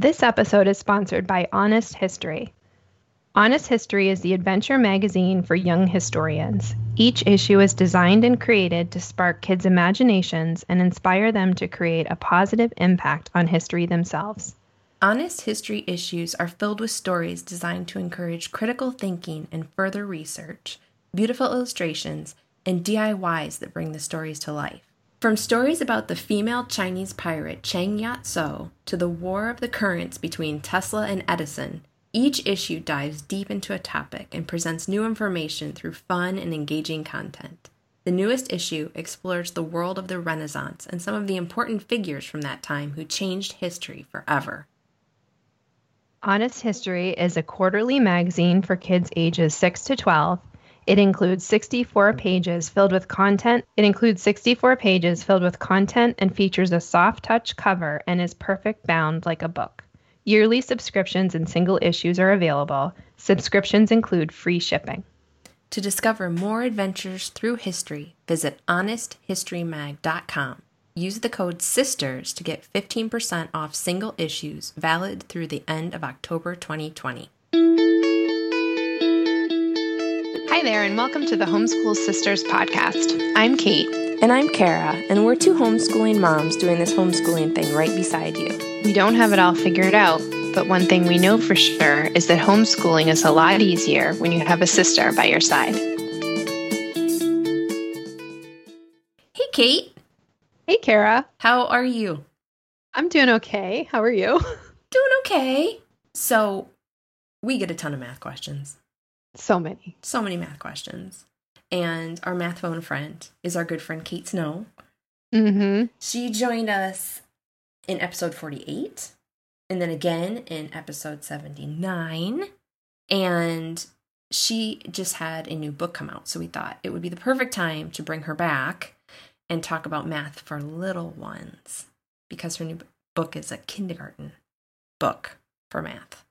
This episode is sponsored by Honest History. Honest History is the adventure magazine for young historians. Each issue is designed and created to spark kids' imaginations and inspire them to create a positive impact on history themselves. Honest History issues are filled with stories designed to encourage critical thinking and further research, beautiful illustrations, and DIYs that bring the stories to life. From stories about the female Chinese pirate Chang Yat So to the war of the currents between Tesla and Edison, each issue dives deep into a topic and presents new information through fun and engaging content. The newest issue explores the world of the Renaissance and some of the important figures from that time who changed history forever. Honest History is a quarterly magazine for kids ages 6 to 12 it includes 64 pages filled with content. It includes 64 pages filled with content and features a soft touch cover and is perfect bound like a book. Yearly subscriptions and single issues are available. Subscriptions include free shipping. To discover more adventures through history, visit honesthistorymag.com. Use the code SISTERS to get 15% off single issues valid through the end of October 2020. Hi there, and welcome to the Homeschool Sisters podcast. I'm Kate. And I'm Kara, and we're two homeschooling moms doing this homeschooling thing right beside you. We don't have it all figured out, but one thing we know for sure is that homeschooling is a lot easier when you have a sister by your side. Hey, Kate. Hey, Kara. How are you? I'm doing okay. How are you? Doing okay. So, we get a ton of math questions. So many. So many math questions. And our math phone friend is our good friend Kate Snow. Mm-hmm. She joined us in episode 48 and then again in episode 79. And she just had a new book come out. So we thought it would be the perfect time to bring her back and talk about math for little ones because her new book is a kindergarten book for math.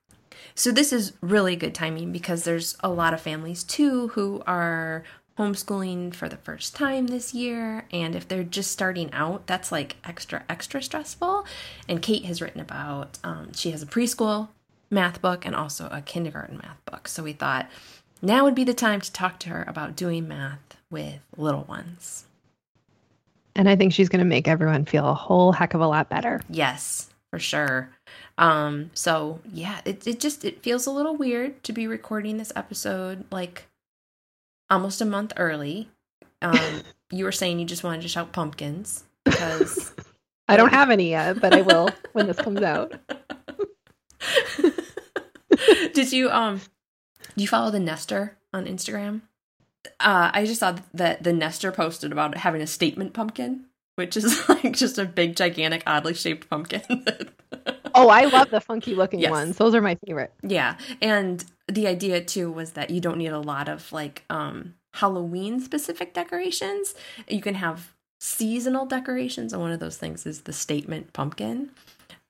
So this is really good timing because there's a lot of families too who are homeschooling for the first time this year. And if they're just starting out that's like extra extra stressful. And kate has written about um, she has a preschool math book and also a kindergarten math book. So we thought now would be the time to talk to her about doing math with little ones. And i think she's going to make everyone feel a whole heck of a lot better. Yes for sure um, so yeah, it it just it feels a little weird to be recording this episode like almost a month early. Um, you were saying you just wanted to shout pumpkins because I don't have any yet, but I will when this comes out. Did you um do you follow the Nester on Instagram? Uh, I just saw that the Nester posted about having a statement pumpkin, which is like just a big, gigantic, oddly shaped pumpkin oh, I love the funky looking yes. ones. Those are my favorite. Yeah. And the idea too was that you don't need a lot of like um Halloween specific decorations. You can have seasonal decorations and one of those things is the statement pumpkin.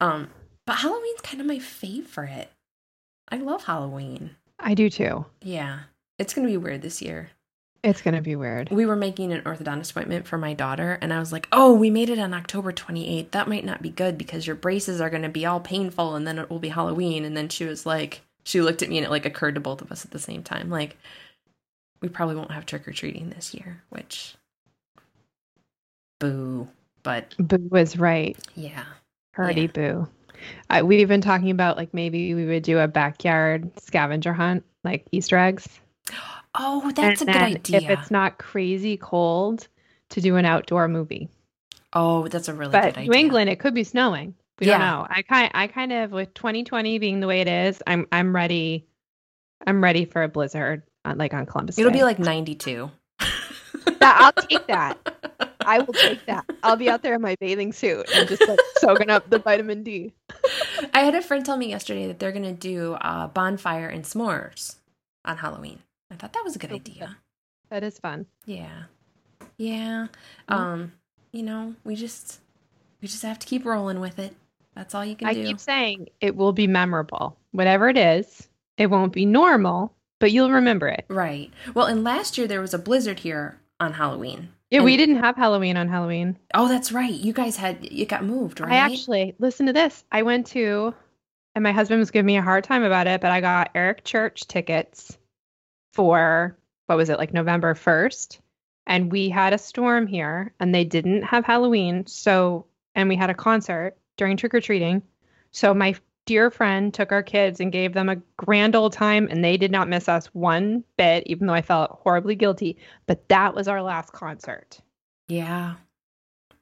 Um but Halloween's kind of my favorite. I love Halloween. I do too. Yeah. It's going to be weird this year. It's going to be weird. We were making an orthodontist appointment for my daughter, and I was like, oh, we made it on October 28th. That might not be good because your braces are going to be all painful, and then it will be Halloween. And then she was like, she looked at me, and it like occurred to both of us at the same time. Like, we probably won't have trick or treating this year, which, boo. But boo was right. Yeah. Hardy yeah. boo. I, we've been talking about like maybe we would do a backyard scavenger hunt, like Easter eggs. Oh, that's and a good idea. If it's not crazy cold, to do an outdoor movie. Oh, that's a really but good idea. New England, it could be snowing. We yeah. don't know. I kind I kind of with 2020 being the way it is, I'm I'm ready. I'm ready for a blizzard on, like on Columbus. It'll Day. be like 92. I'll take that. I will take that. I'll be out there in my bathing suit and just like soaking up the vitamin D. I had a friend tell me yesterday that they're going to do a bonfire and s'mores on Halloween. I thought that was a good idea. That is fun. Yeah. Yeah. Mm-hmm. Um, you know, we just we just have to keep rolling with it. That's all you can I do. I keep saying it will be memorable. Whatever it is, it won't be normal, but you'll remember it. Right. Well, and last year there was a blizzard here on Halloween. Yeah, and, we didn't have Halloween on Halloween. Oh, that's right. You guys had it got moved, right? I actually listen to this. I went to and my husband was giving me a hard time about it, but I got Eric Church tickets for what was it like November 1st and we had a storm here and they didn't have Halloween so and we had a concert during trick or treating. So my dear friend took our kids and gave them a grand old time and they did not miss us one bit even though I felt horribly guilty. But that was our last concert. Yeah.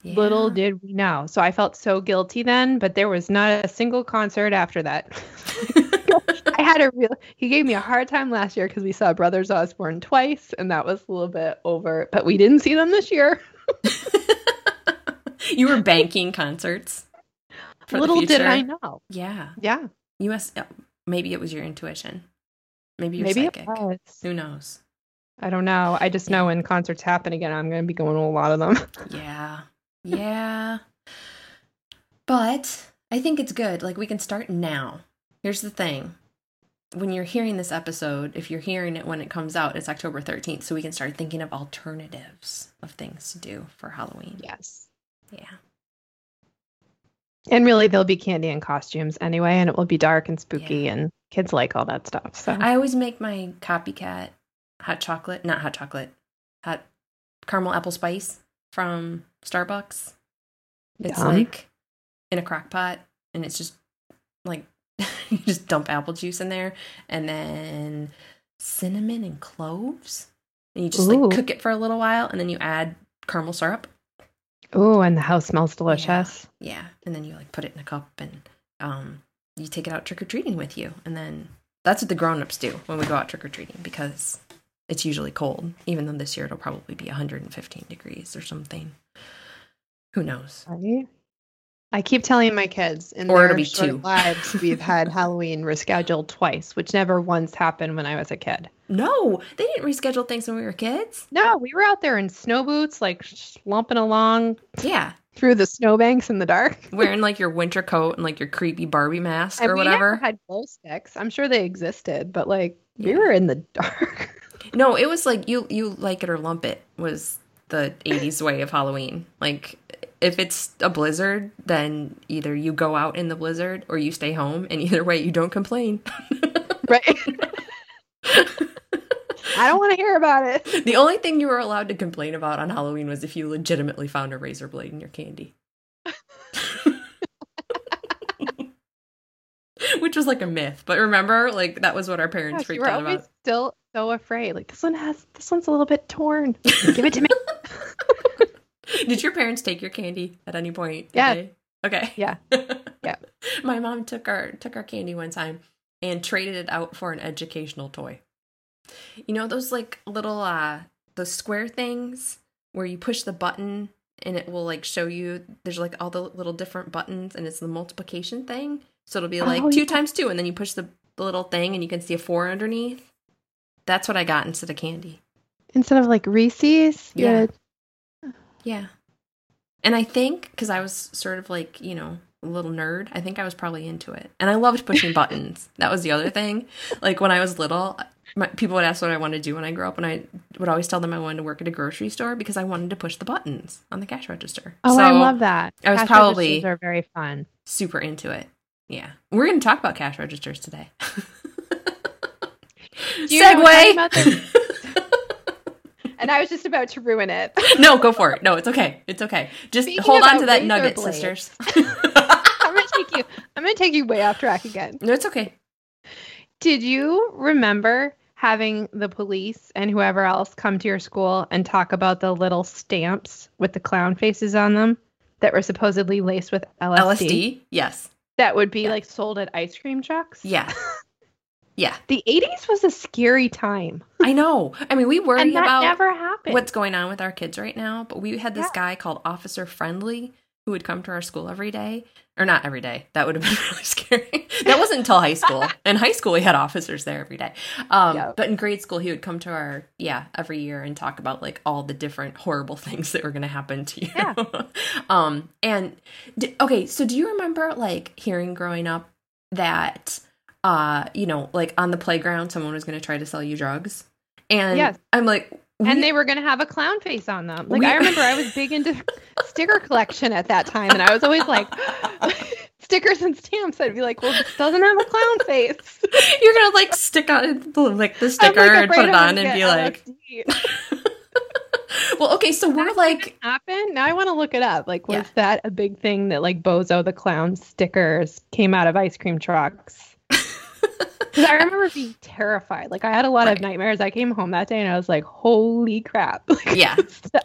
yeah. little did we know. So I felt so guilty then but there was not a single concert after that I had a real. He gave me a hard time last year because we saw Brothers Osborne twice, and that was a little bit over. But we didn't see them this year. you were banking concerts. Little did. I know. Yeah. Yeah, You must. uh, Maybe it was your intuition. Maybe you're maybe psychic. it was. Who knows? I don't know. I just know when concerts happen again, I'm going to be going to a lot of them. Yeah. Yeah. But I think it's good. Like we can start now. Here's the thing. When you're hearing this episode, if you're hearing it when it comes out, it's October 13th. So we can start thinking of alternatives of things to do for Halloween. yes. Yeah. And really, there'll be candy and costumes anyway, and it will be dark and spooky, and kids like all that stuff. So I always make my copycat hot chocolate, not hot chocolate, hot caramel apple spice from Starbucks. It's Yum. like in a crock pot and it's just like you just dump apple juice in there and then cinnamon and cloves. And you just Ooh. like cook it for a little while and then you add caramel syrup. oh, and the house smells delicious. Yeah. And then you like put it in a cup and um you take it out trick or treating with you. And then that's what the grown ups do when we go out trick or treating because it's usually cold, even though this year it'll probably be 115 degrees or something. Who knows? Right? I keep telling my kids in Or their short two. lives we've had Halloween rescheduled twice, which never once happened when I was a kid. No, they didn't reschedule things when we were kids. No, we were out there in snow boots, like slumping along Yeah. through the snowbanks in the dark. Wearing like your winter coat and like your creepy Barbie mask And or we never whatever. had glow sticks. I'm sure they existed, but like we Yeah. were in the dark. No, it was like you you like it or lump it was the 80s way of Halloween. Like if it's a blizzard, then either you go out in the blizzard or you stay home and either way you don't complain. right. I don't want to hear about it. the only thing you were allowed to complain about on Halloween was if you legitimately found a razor blade in your candy. Which was like a myth, but remember, like that was what our parents Gosh, freaked were out about. still so afraid. Like this one has this one's a little bit torn. Give it to me. Did your parents take your candy at any point? Yeah. they? Okay. Yeah. Yeah. My mom took our took our candy one time and traded it out for an educational toy. You know those like little uh those square things where you push the button and it will like show you there's like all the little different buttons and it's the multiplication thing. So it'll be like Oh, two yeah. times two and then you push the, the little thing and you can see a four underneath. That's what I got instead of candy. Instead of like Reese's. Yeah. Yeah. And I think because I was sort of like, you know, a little nerd, I think I was probably into it. And I loved pushing buttons. That was the other thing. Like when I was little, my, people would ask what I wanted to do when I grew up, and I would always tell them I wanted to work at a grocery store because I wanted to push the buttons on the cash register. Oh, so I love that. I was Cash probably- are very fun. super into it. Yeah. We're going to talk about cash registers today. Do you know what I'm talking Segue. And I was just about to ruin it. no, go for it. No, it's okay. It's okay. Just Speaking hold on to that nugget, blades. sisters. I'm gonna take you. I'm gonna take you way off track again. no, it's okay. Did you remember having the police and whoever else come to your school and talk about the little stamps with the clown faces on them that were supposedly laced with LSD? LSD? Yes. That would be Yeah. like sold at ice cream trucks? Yeah. Yeah. The 80s was a scary time. I know. I mean, we worry about never happened. what's going on with our kids right now, but we had this Yeah. guy called Officer Friendly who would come to our school every day. Or not every day. That would have been really scary. that wasn't until high school. In high school, we had officers there every day. Um, Yep. But in grade school, he would come to our, yeah, every year and talk about like all the different horrible things that were going to happen to you. Yeah. um, and, d- okay, so do you remember like hearing growing up that, uh, you know, like on the playground, someone was going to try to sell you drugs? And Yes. I'm like, we- and they were going to have a clown face on them. Like We- I remember I was big into sticker collection at that time and I was always like stickers and stamps, I'd be like, well, this doesn't have a clown face. You're gonna like stick on like the sticker like, and put it on and be like, well, okay, so we're like, happened. Now I want to look it up. Like, was Yeah. that a big thing that like Bozo the clown stickers came out of ice cream trucks? Because I remember being terrified. Like I had a lot Right. of nightmares. I came home that day and I was like, "Holy crap!" Like, Yeah.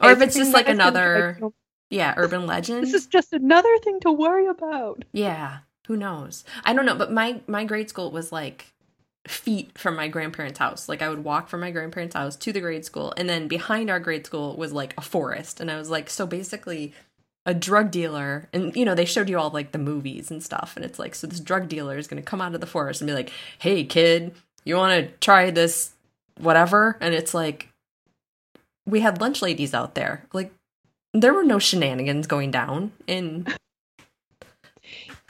Or if it's just, like, guys can be another- "Oh, yeah, urban legend. This is just another thing to worry about. Yeah, who knows? I don't know, but my my grade school was like feet from my grandparents' house. Like I would walk from my grandparents' house to the grade school, and then behind our grade school was like a forest. And I was like, so basically a drug dealer and you know they showed you all like the movies and stuff and it's like so this drug dealer is going to come out of the forest and be like hey kid you want to try this whatever and it's like we had lunch ladies out there like there were no shenanigans going down in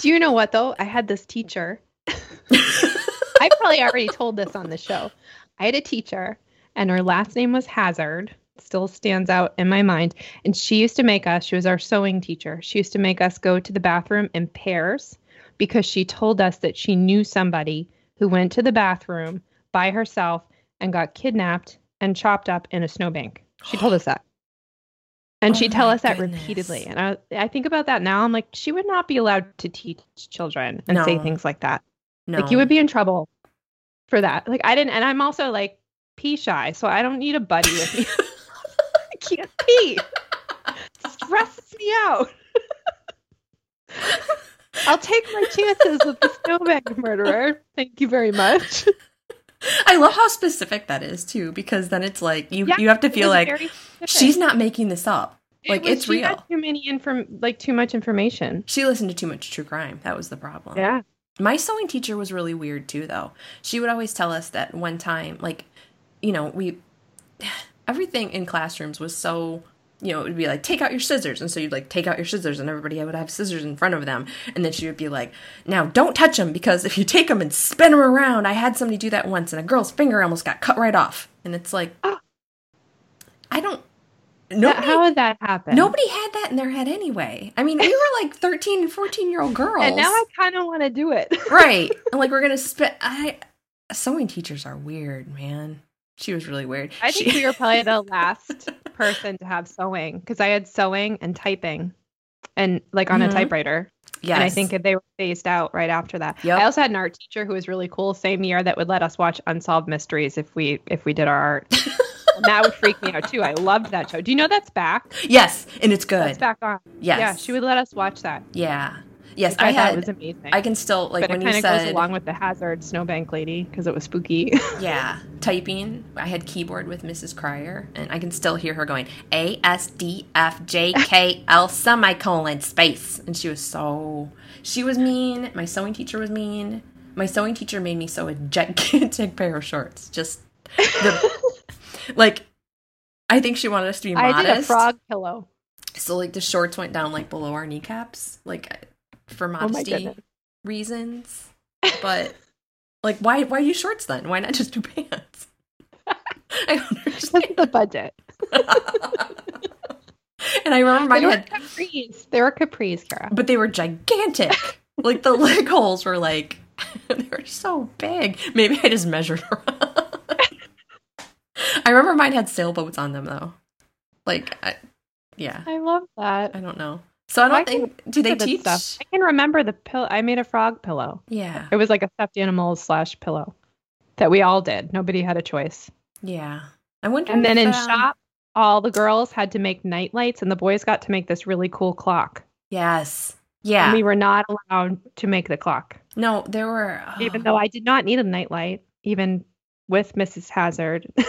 Do you know what though? I had this teacher. I probably already told this on the show. I had a teacher, and her last name was Hazard. Still stands out in my mind. And she used to make us, she was our sewing teacher. She used to make us go to the bathroom in pairs because she told us that she knew somebody who went to the bathroom by herself and got kidnapped and chopped up in a snowbank. She told us that. And Oh she'd tell us that goodness. repeatedly. And I, I think about that now. I'm like, she would not be allowed to teach children and say things like that. no Like you would be in trouble for that. Like I didn't, and I'm also like pee shy, so I don't need a buddy with me. Pee. Stresses me out. I'll take my chances with the snowbank murderer. Thank you very much. I love how specific that is too, because then it's like you Yeah, you have to feel like she's not making this up. It like, was- it's she had real. Too many inform, like too much information. She listened to too much true crime. That was the problem. Yeah. My sewing teacher was really weird too, though. She would always tell us that one time, like, you know, we everything in classrooms was so. You know, it would be like, take out your scissors. And so you'd like take out your scissors, and everybody would have scissors in front of them. And then she would be like, now don't touch them because if you take them and spin them around, I had somebody do that once, and a girl's finger almost got cut right off. And it's like, Oh. I don't. Nobody, how would that happen? Nobody had that in their head anyway. I mean, we were like 13 and 14 year old girls. And now I kind of want to do it. right. And like we're going to spit I sewing teachers are weird, man. She was really weird. I think She- we were probably the last person to have sewing because I had sewing and typing, and like on Mhm. a typewriter. yes. And I think they were phased out right after that. Yep. I also had an art teacher who was really cool same year that would let us watch Unsolved Mysteries if we if we did our art. and that would freak me out too. I loved that show. Do you know that's back? Yes, and it's good. It's back on. Yes. Yeah, she would let us watch that. Yeah. Yes, I, I, had was amazing. I can still like but when it you kind of goes along with the Hazard Snowbank lady because it was spooky. yeah, typing. I had keyboard with Mrs. Cryer and I can still hear her going A S D F J K L semicolon space. And she was so she was mean. My sewing teacher was mean. My sewing teacher made me sew a gigantic pair of shorts. Just the like I think she wanted us to be modest. I did a frog pillow. So like the shorts went down like below our kneecaps, like for Oh modesty goodness. reasons. But like why why use shorts then? Why not just do pants? I don't That's understand. the budget. and I remember They were had capris. They were capris, Kara. but they were gigantic. like the leg holes were like they were so big. Maybe I just measured wrong. I remember mine had sailboats on them though. Like I, yeah, I love that. I don't know. So I don't can't think do they teach stuff. I can remember the pill. I made a frog pillow. Yeah. It was like a stuffed animal slash pillow that we all did. Nobody had a choice. Yeah. I wonder And then in um, shop, all the girls had to make night lights, and the boys got to make this really cool clock. Yes. And Yeah. we were not allowed to make the clock, no, there were oh, even though I did not need a night light, even with Mrs. Hazard.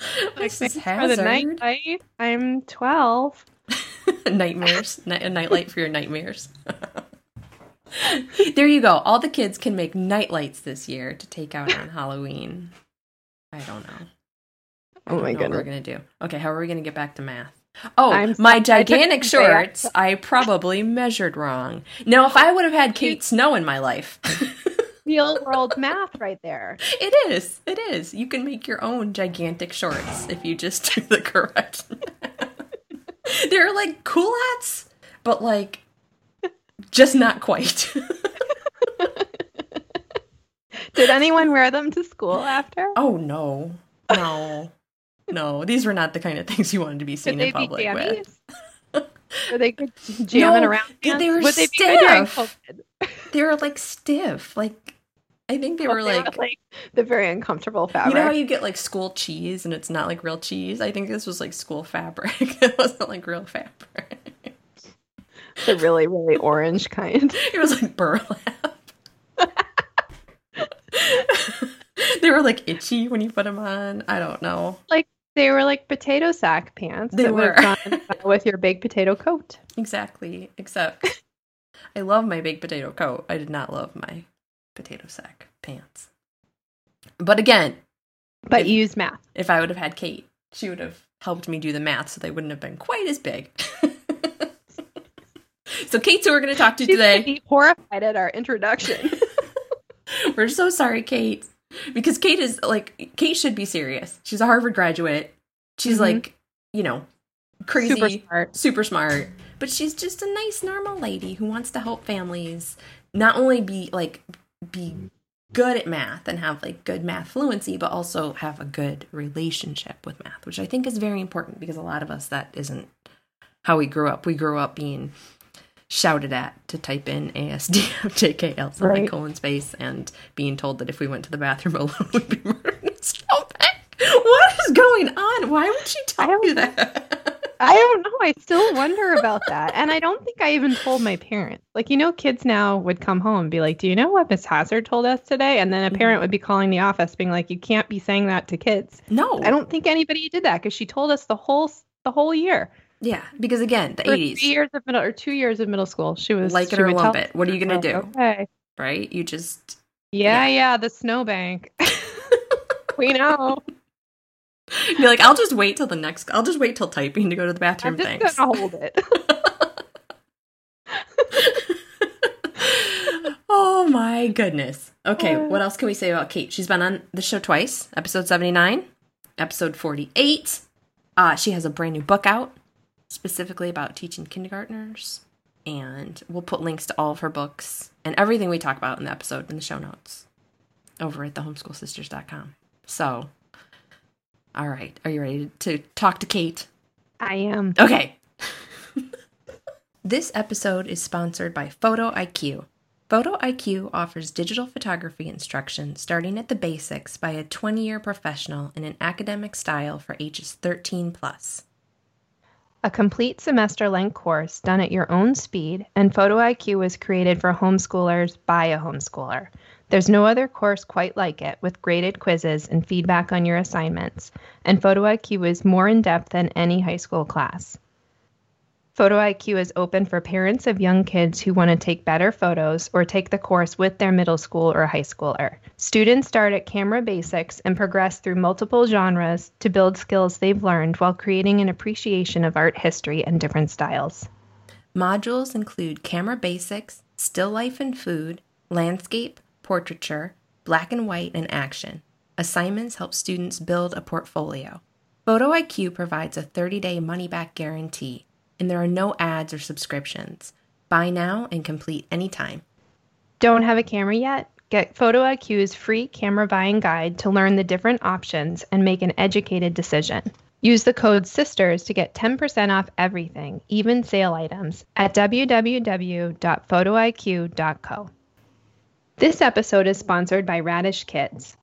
Like, Mrs. thanks for the night light. I'm 12. nightmares. Ni- a nightlight for your nightmares. there you go. All the kids can make night lights this year to take out on Halloween. I don't know. I Oh don't my know what we're gonna do. Okay, how are we gonna get back to math? Oh, I'm my. I took gigantic off. shorts. I probably measured wrong. Now, if I would have had Kate Snow in my life, Real world math right there. it is. It is. You can make your own gigantic shorts if you just do the correct. They're like culottes, but like just not quite. Did anyone wear them to school after? oh no. No. No. These were not the kind of things you wanted to be seen they in public with. Were they jamming No, around? they- they were Would they be good stiff. COVID? They were like stiff. Like I think they were They like the very uncomfortable fabric. You know how you get like school cheese and it's not like real cheese? I think this was like school fabric. it wasn't like real fabric. the really, really orange kind. It was like burlap. they were like itchy when you put them on. I don't know. Like they were like potato sack pants They that were. have gone well with your baked potato coat. Exactly. Except I love my baked potato coat. I did not love my potato sack pants. But again, But If- you use math. if I would have had Kate, she would have helped me do the math so they wouldn't have been quite as big. so Kate's who we're going to talk to She's today. be horrified at our introduction. We're so sorry, Kate. Because Kate is like Kate should be serious. She's a Harvard graduate. She's Mhm. like, you know, crazy, Super smart. super smart. But she's just a nice, normal lady who wants to help families not only be like be good at math and have like good math fluency, but also have a good relationship with math, which I think is very important because a lot of us that isn't how we grew up. We grew up being shouted at to type in ASDFJKL semicolon space and being told that if we went to the bathroom alone we'd be murdered in a snowbank. What is going on? Why would she tell you that? I don't know. I still wonder about that. And I don't think I even told my parents. Like, you know, kids now would come home and be like, Do you know what Miss Hazard told us today? And then a Mhm. parent would be calling the office being like, You can't be saying that to kids. no. I don't think anybody did that because she told us the whole the whole year. Yeah, because again, the 80s, three years of middle or two years of middle school. She was like it or lump it. What are you going to do? Okay. Right? You just Yeah, yeah, the snowbank. we know. Be like, I'll just wait till the next, I'll just wait till typing to go to the bathroom. I'm just Thanks. gonna hold it. oh my goodness. Okay, what else can we say about Kate? She's been on the show twice episode 79, episode 48. Uh, she has a brand new book out specifically about teaching kindergartners. And we'll put links to all of her books and everything we talk about in the episode in the show notes over at thehomeschoolsisters.com. So, all right, are you ready to talk to Kate? I am. Okay. this episode is sponsored by Photo IQ. Photo IQ offers digital photography instruction starting at the basics by a 20 year professional in an academic style for ages 13 plus. A complete semester length course done at your own speed, and Photo IQ was created for homeschoolers by a homeschooler. There's no other course quite like it, with graded quizzes and feedback on your assignments, and Photo IQ is more in depth than any high school class. Photo IQ is open for parents of young kids who want to take better photos or take the course with their middle school or high schooler. Students start at camera basics and progress through multiple genres to build skills they've learned while creating an appreciation of art history and different styles. Modules include camera basics, still life and food, landscape, portraiture, black and white, and action. Assignments help students build a portfolio. Photo IQ provides a 30 day money back guarantee, and there are no ads or subscriptions. Buy now and complete anytime. Don't have a camera yet? Get Photo IQ's free camera buying guide to learn the different options and make an educated decision. Use the code SISTERS to get 10% off everything, even sale items, at www.photoiq.co. This episode is sponsored by Radish Kids.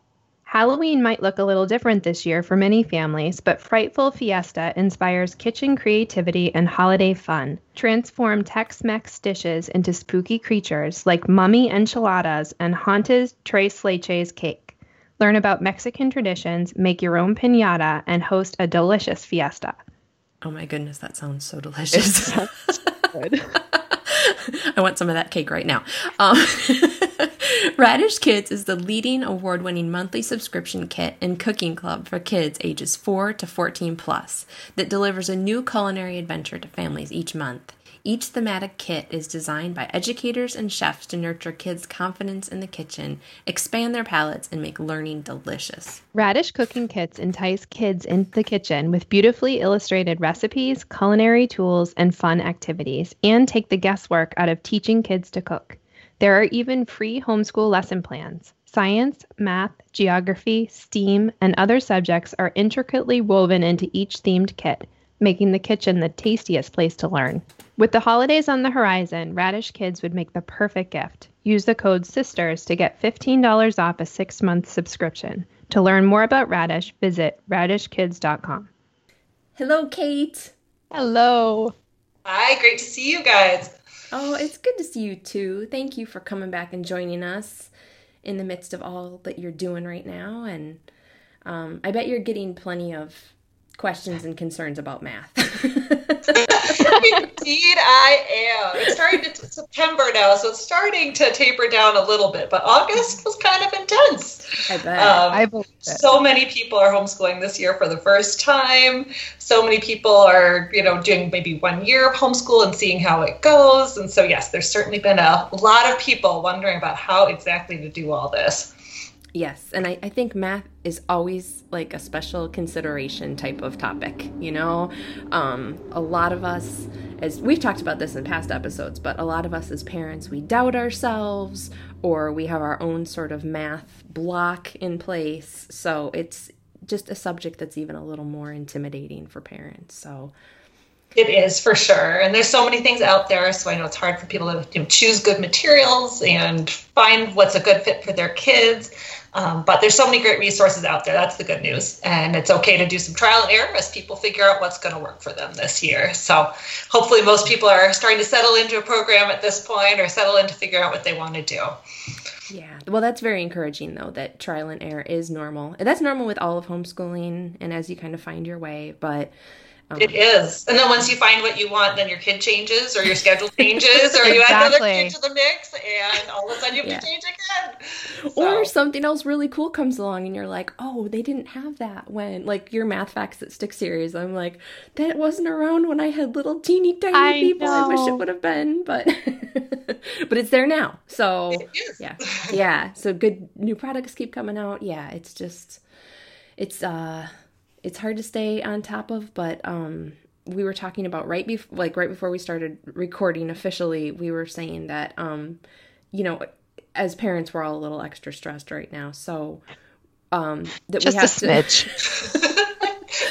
Halloween might look a little different this year for many families, but Frightful Fiesta inspires kitchen creativity and holiday fun. Transform Tex Mex dishes into spooky creatures like mummy enchiladas and haunted tres leches cake. Learn about Mexican traditions, make your own pinata, and host a delicious fiesta. Oh my goodness, that sounds so delicious. I want some of that cake right now. Um, Radish Kids is the leading award winning monthly subscription kit and cooking club for kids ages 4 to 14 plus that delivers a new culinary adventure to families each month. Each thematic kit is designed by educators and chefs to nurture kids' confidence in the kitchen, expand their palates, and make learning delicious. Radish cooking kits entice kids into the kitchen with beautifully illustrated recipes, culinary tools, and fun activities, and take the guesswork out of teaching kids to cook. There are even free homeschool lesson plans. Science, math, geography, STEAM, and other subjects are intricately woven into each themed kit, making the kitchen the tastiest place to learn. With the holidays on the horizon, Radish Kids would make the perfect gift. Use the code SISTERS to get $15 off a six month subscription. To learn more about Radish, visit radishkids.com. Hello, Kate. Hello. Hi, great to see you guys. Oh, it's good to see you too. Thank you for coming back and joining us in the midst of all that you're doing right now. And um, I bet you're getting plenty of questions and concerns about math. Indeed, I am. It's starting to September now, so it's starting to taper down a little bit. But August was kind of intense. I bet. Um, I believe it. so many people are homeschooling this year for the first time. So many people are, you know, doing maybe one year of homeschool and seeing how it goes. And so, yes, there's certainly been a lot of people wondering about how exactly to do all this. Yes, and I, I think math is always like a special consideration type of topic, you know? Um, a lot of us, as we've talked about this in past episodes, but a lot of us as parents, we doubt ourselves or we have our own sort of math block in place. So it's just a subject that's even a little more intimidating for parents. So, It is for sure. And there's so many things out there. So I know it's hard for people to you know, choose good materials and find what's a good fit for their kids. Um, but there's so many great resources out there. That's the good news. And it's okay to do some trial and error as people figure out what's going to work for them this year. So hopefully, most people are starting to settle into a program at this point or settle into figuring out what they want to do. yeah. Well, that's very encouraging, though, that trial and error is normal. That's normal with all of homeschooling and as you kind of find your way. But um, It is. And then once you find what you want, then your kid changes or your schedule changes or you add another kid to the mix and all of a sudden you have Yeah. to change again. Or something else really cool comes along and you're like, oh, they didn't have that when, like your Math Facts That Stick series. I'm like, that wasn't around when I had little teeny tiny I people. I wish it would have been, but but it's there now. So It is. yeah, yeah. So good new products keep coming out. Yeah, it's just it's uh it's hard to stay on top of, but um we were talking about right before like right before we started recording officially, we were saying that um you know, as parents we're all a little extra stressed right now. So um that Just we a have to smidge.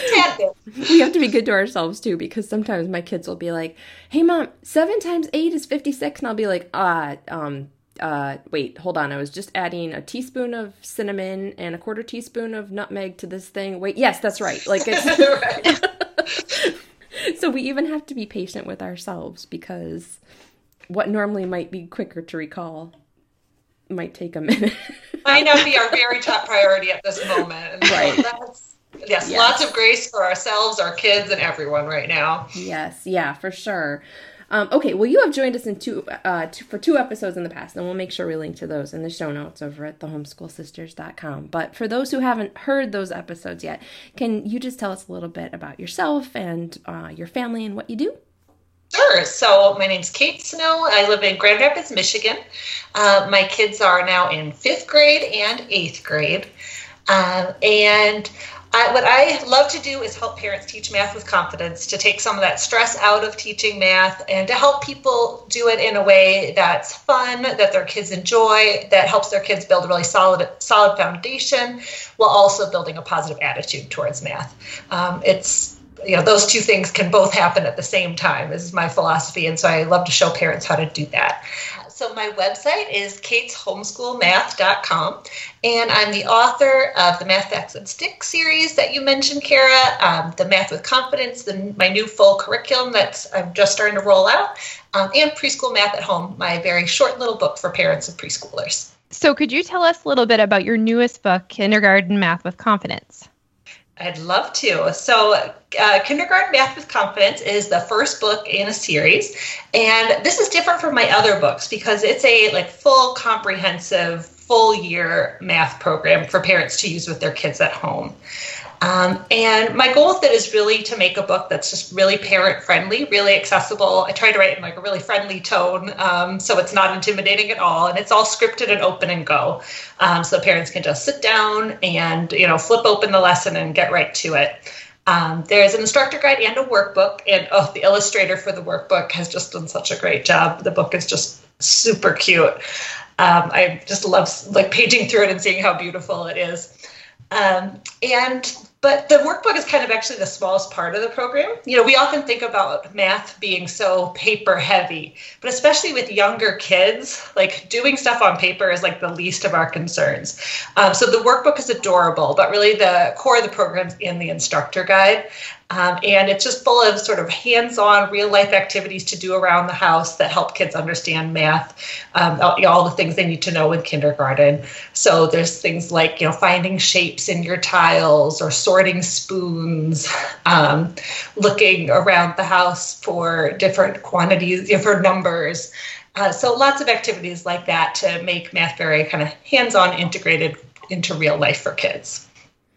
Tad bit. we have to be good to ourselves too because sometimes my kids will be like, "Hey mom, 7 times 8 is 56." And I'll be like, "Ah, um uh wait, hold on. I was just adding a teaspoon of cinnamon and a quarter teaspoon of nutmeg to this thing. Wait, yes, that's right." Like it's So we even have to be patient with ourselves because what normally might be quicker to recall might take a minute. might not be our very top priority at this moment. So Right. that's- yes, Yes. lots of grace for ourselves, our kids, and everyone right now. Yes, yeah, for sure. Um, okay, well, you have joined us in two, uh, two for two episodes in the past, and we'll make sure we link to those in the show notes over at thehomeschoolsisters.com. But for those who haven't heard those episodes yet, can you just tell us a little bit about yourself and uh, your family and what you do? Sure. So my name's Kate Snow. I live in Grand Rapids, Michigan. Uh, my kids are now in fifth grade and eighth grade. Um, and I, what I love to do is help parents teach math with confidence, to take some of that stress out of teaching math, and to help people do it in a way that's fun, that their kids enjoy, that helps their kids build a really solid, solid foundation, while also building a positive attitude towards math. Um, it's you know those two things can both happen at the same time is my philosophy and so i love to show parents how to do that so my website is kateshomeschoolmath.com and i'm the author of the math facts that stick series that you mentioned kara um, the math with confidence the, my new full curriculum that i'm just starting to roll out um, and preschool math at home my very short little book for parents of preschoolers So, could you tell us a little bit about your newest book, Kindergarten Math with Confidence? I'd love to. So, uh, Kindergarten Math with Confidence is the first book in a series, and this is different from my other books because it's a like full, comprehensive full year math program for parents to use with their kids at home. Um, and my goal with it is really to make a book that's just really parent friendly, really accessible. I try to write in like a really friendly tone, um, so it's not intimidating at all, and it's all scripted and open and go, um, so parents can just sit down and you know flip open the lesson and get right to it. Um, there's an instructor guide and a workbook, and oh, the illustrator for the workbook has just done such a great job. The book is just super cute. Um, I just love like paging through it and seeing how beautiful it is. Um, and but the workbook is kind of actually the smallest part of the program. You know, we often think about math being so paper heavy, but especially with younger kids, like doing stuff on paper is like the least of our concerns. Um, so the workbook is adorable, but really the core of the program is in the instructor guide. Um, and it's just full of sort of hands on, real life activities to do around the house that help kids understand math, um, all, the things they need to know in kindergarten. So there's things like, you know, finding shapes in your tiles or sorting spoons, um, looking around the house for different quantities, different numbers. Uh, so lots of activities like that to make math very kind of hands on integrated into real life for kids.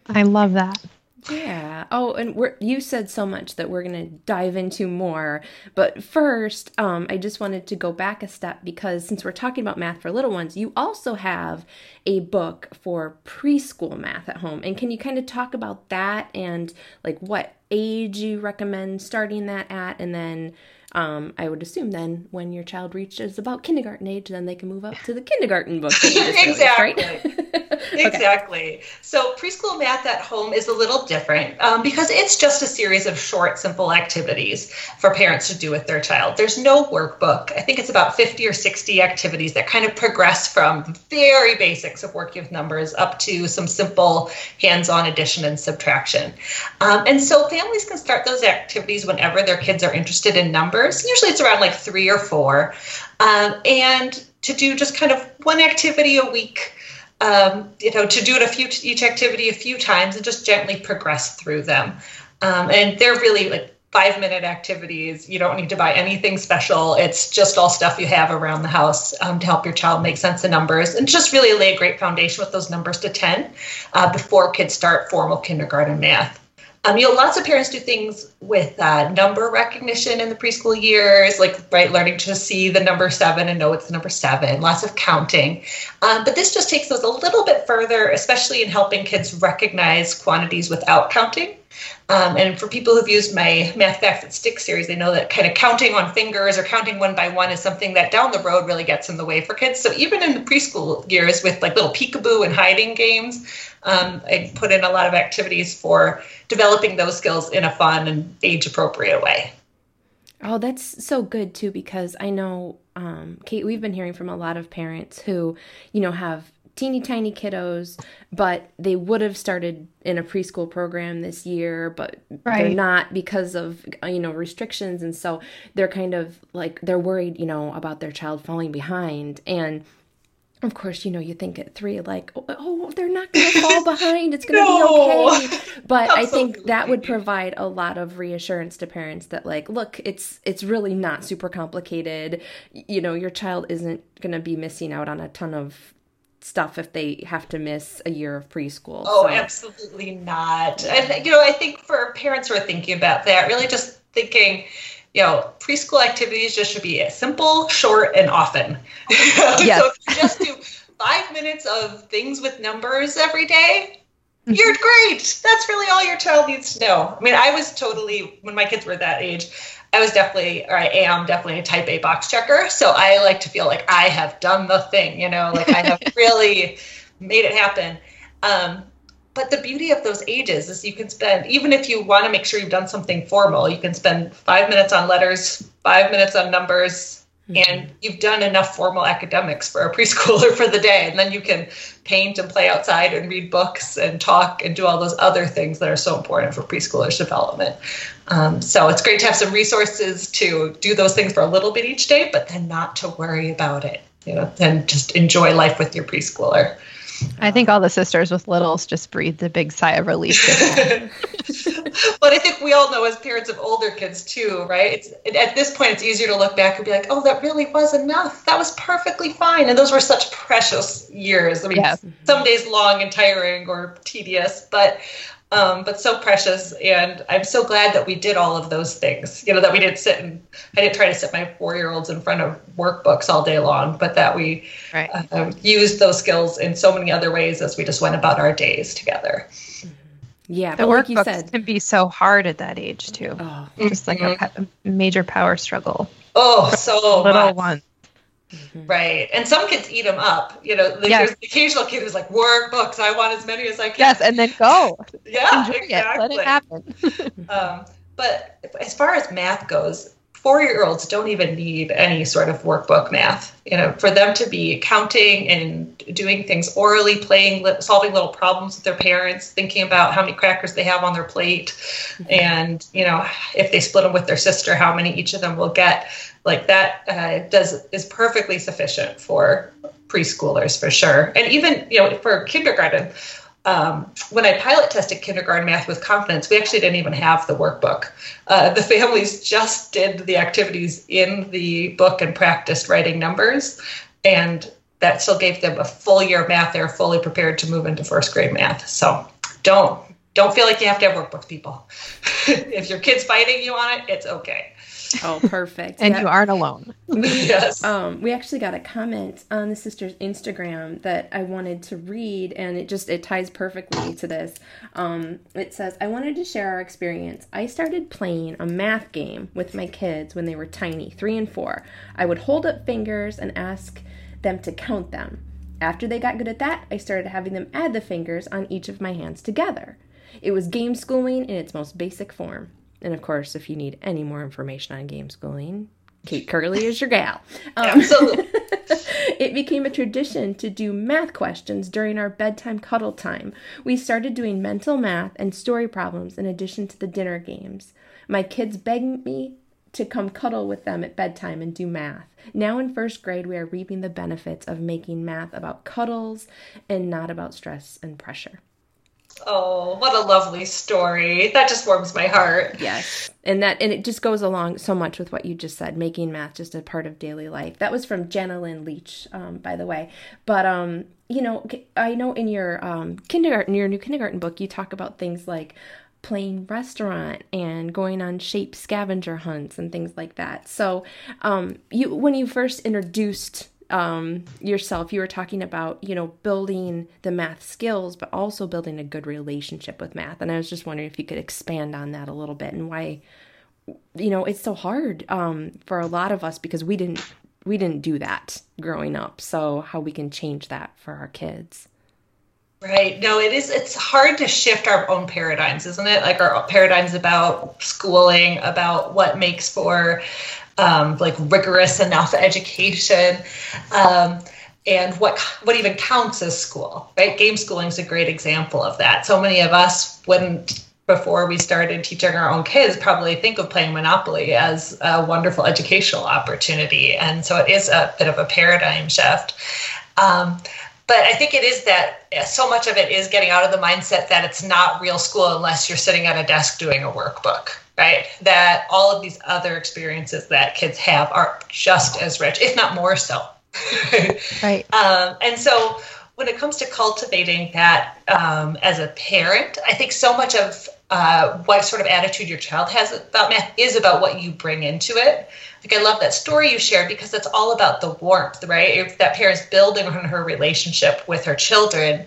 I love that. Yeah. Oh, and we're, you said so much that we're going to dive into more. But first, um, I just wanted to go back a step because since we're talking about math for little ones, you also have a book for preschool math at home. And can you kind of talk about that and like what age you recommend starting that at? And then um, I would assume then when your child reaches about kindergarten age, then they can move up to the kindergarten book. exactly. exactly. So preschool math at home is a little different um, because it's just a series of short, simple activities for parents to do with their child. There's no workbook. I think it's about 50 or 60 activities that kind of progress from very basics of working with numbers up to some simple hands-on addition and subtraction. Um, and so families can start those activities whenever their kids are interested in numbers numbers. Usually it's around like three or four. Um, and to do just kind of one activity a week. Um, you know, to do it a few each activity a few times and just gently progress through them. Um, and they're really like five minute activities. You don't need to buy anything special. It's just all stuff you have around the house um, to help your child make sense of numbers and just really lay a great foundation with those numbers to 10 uh, before kids start formal kindergarten math. Um, you know, lots of parents do things with uh, number recognition in the preschool years, like right, learning to see the number seven and know it's the number seven. Lots of counting, um, but this just takes those a little bit further, especially in helping kids recognize quantities without counting. Um, and for people who've used my Math Facts That Stick series, they know that kind of counting on fingers or counting one by one is something that down the road really gets in the way for kids. So even in the preschool years with like little peekaboo and hiding games, um, I put in a lot of activities for developing those skills in a fun and age appropriate way. Oh, that's so good too, because I know, um, Kate, we've been hearing from a lot of parents who, you know, have teeny tiny kiddos, but they would have started in a preschool program this year, but right. they're not because of uh, you know restrictions, and so they're kind of like they're worried, you know, about their child falling behind and of course, you know, you think at three, like, oh, oh they're not going to fall behind. It's going to no. be okay. But I think that would provide a lot of reassurance to parents that, like, look, it's it's really not super complicated. You know, your child isn't going to be missing out on a ton of stuff if they have to miss a year of preschool. Oh, so. absolutely not. And you know, I think for parents who are thinking about that, really just thinking, you know, preschool activities just should be simple, short, and often. Yes. so if you just do five minutes of things with numbers every day, mm-hmm. you're great. That's really all your child needs to know. I mean, I was totally when my kids were that age. I was definitely, or I am definitely a type A box checker. So I like to feel like I have done the thing, you know, like I have really made it happen. Um, but the beauty of those ages is you can spend, even if you want to make sure you've done something formal, you can spend five minutes on letters, five minutes on numbers, mm-hmm. and you've done enough formal academics for a preschooler for the day. And then you can paint and play outside and read books and talk and do all those other things that are so important for preschoolers' development. Um, so it's great to have some resources to do those things for a little bit each day, but then not to worry about it, you know, and just enjoy life with your preschooler. I think all the sisters with littles just breathed a big sigh of relief. but I think we all know as parents of older kids too, right? It's, at this point, it's easier to look back and be like, "Oh, that really was enough. That was perfectly fine." And those were such precious years. I mean, yes. some days long and tiring or tedious, but um, but so precious. And I'm so glad that we did all of those things. You know, that we didn't sit and I didn't try to sit my four year olds in front of workbooks all day long, but that we right. uh, used those skills in so many other ways as we just went about our days together. Yeah, the workbooks like said, can be so hard at that age too. Oh. Just like mm-hmm. a, a, major power struggle. Oh, so little much. one. Mm-hmm. Right. And some kids eat them up. You know, yes. there's the occasional kid who's like, workbooks, I want as many as I can. Yes, and then go. yeah, Enjoy exactly. It. Let it happen. um, but as far as math goes, four year olds don't even need any sort of workbook math. You know, for them to be counting and doing things orally, playing, solving little problems with their parents, thinking about how many crackers they have on their plate, mm-hmm. and, you know, if they split them with their sister, how many each of them will get like that uh, does is perfectly sufficient for preschoolers for sure and even you know for kindergarten um, when I pilot tested kindergarten math with confidence, we actually didn't even have the workbook. Uh, the families just did the activities in the book and practiced writing numbers, and that still gave them a full year of math. They're fully prepared to move into first grade math. So don't don't feel like you have to have workbooks, people. if your kid's fighting you on it, it's okay. Oh, perfect. and yeah. you aren't alone. yes. Um, we actually got a comment on the sister's Instagram that I wanted to read, and it just it ties perfectly to this. Um, it says, "I wanted to share our experience. I started playing a math game with my kids when they were tiny, three and four. I would hold up fingers and ask them to count them. After they got good at that, I started having them add the fingers on each of my hands together." It was game schooling in its most basic form. And of course, if you need any more information on game schooling, Cait Curley is your gal. Um, Absolutely. it became a tradition to do math questions during our bedtime cuddle time. We started doing mental math and story problems in addition to the dinner games. My kids begged me to come cuddle with them at bedtime and do math. Now in first grade, we are reaping the benefits of making math about cuddles and not about stress and pressure. Oh, what a lovely story. That just warms my heart. Yes. And that and it just goes along so much with what you just said, making math just a part of daily life. That was from Jenna Lynn Leach, um, by the way. But um, you know, I know in your um kindergarten, your new kindergarten book, you talk about things like playing restaurant and going on shape scavenger hunts and things like that. So, um, you when you first introduced um, yourself, you were talking about, you know, building the math skills, but also building a good relationship with math. And I was just wondering if you could expand on that a little bit and why, you know, it's so hard um, for a lot of us because we didn't we didn't do that growing up. So how we can change that for our kids. Right. No, it is. It's hard to shift our own paradigms, isn't it? Like our paradigms about schooling, about what makes for um, like rigorous enough education. Um, and what what even counts as school, right? Game schooling is a great example of that. So many of us wouldn't before we started teaching our own kids probably think of playing monopoly as a wonderful educational opportunity and so it is a bit of a paradigm shift um, but i think it is that so much of it is getting out of the mindset that it's not real school unless you're sitting at a desk doing a workbook right? That all of these other experiences that kids have are just as rich, if not more so. right. Um, and so when it comes to cultivating that um, as a parent, I think so much of uh, what sort of attitude your child has about math is about what you bring into it. Like I love that story you shared because it's all about the warmth, right? If that parent's building on her relationship with her children,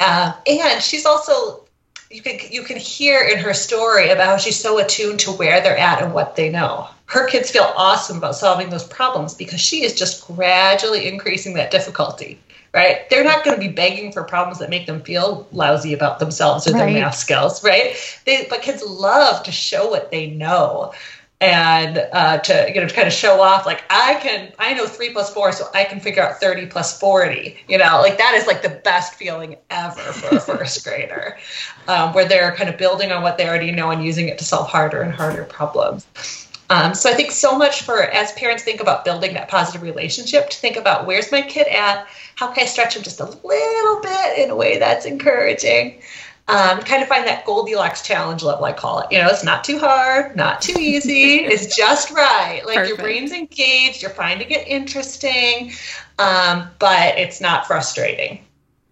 uh, and she's also you can you can hear in her story about how she's so attuned to where they're at and what they know. Her kids feel awesome about solving those problems because she is just gradually increasing that difficulty. Right? They're not going to be begging for problems that make them feel lousy about themselves or right. their math skills, right? They, but kids love to show what they know and uh, to you know to kind of show off like i can i know three plus four so i can figure out 30 plus 40 you know like that is like the best feeling ever for a first grader um, where they're kind of building on what they already know and using it to solve harder and harder problems Um, so I think so much for as parents think about building that positive relationship to think about where's my kid at? How can I stretch him just a little bit in a way that's encouraging? Um, kind of find that Goldilocks challenge level, I call it. You know, it's not too hard, not too easy. it's just right. Like Perfect. your brain's engaged, you're finding it interesting, um, but it's not frustrating.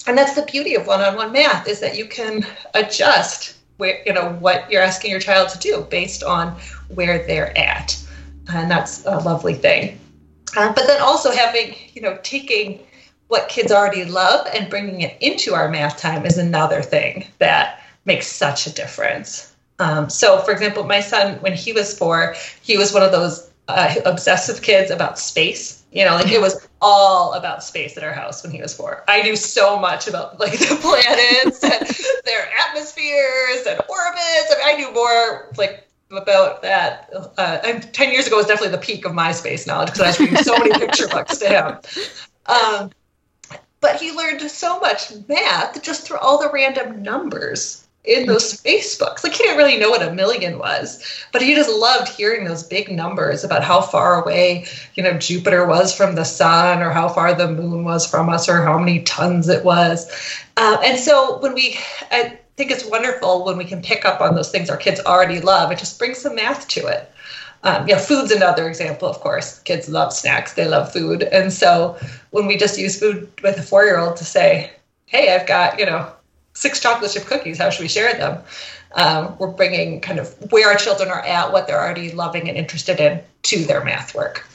And that's the beauty of one-on-one math is that you can adjust where you know what you're asking your child to do based on where they're at, and that's a lovely thing. Uh, but then also having you know taking what kids already love and bringing it into our math time is another thing that makes such a difference. Um, so, for example, my son, when he was four, he was one of those uh, obsessive kids about space. You know, like it was all about space at our house when he was four. I knew so much about like the planets and their atmospheres and orbits. I, mean, I knew more like about that. Uh, Ten years ago was definitely the peak of my space knowledge because I was reading so many picture books to him. Um, but he learned so much math just through all the random numbers in those space books. Like he didn't really know what a million was, but he just loved hearing those big numbers about how far away, you know, Jupiter was from the sun or how far the moon was from us or how many tons it was. Uh, and so when we, I think it's wonderful when we can pick up on those things our kids already love. It just brings some math to it. Um, yeah, food's another example, of course. Kids love snacks, they love food. And so when we just use food with a four year old to say, hey, I've got, you know, six chocolate chip cookies, how should we share them? Um, we're bringing kind of where our children are at, what they're already loving and interested in to their math work.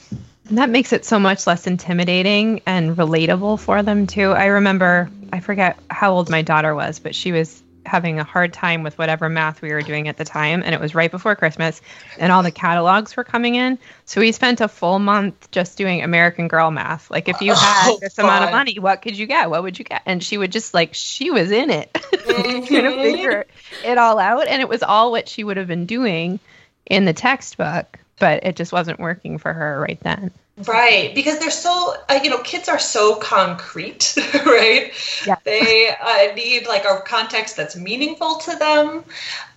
And that makes it so much less intimidating and relatable for them, too. I remember, I forget how old my daughter was, but she was having a hard time with whatever math we were doing at the time and it was right before christmas and all the catalogs were coming in. So we spent a full month just doing american girl math. Like if you had oh, this amount of money what could you get? What would you get? And she would just like she was in it. Mm-hmm. you know figure it all out and it was all what she would have been doing in the textbook but it just wasn't working for her right then Right, because they're so, uh, you know, kids are so concrete, right? Yeah. They uh, need like a context that's meaningful to them.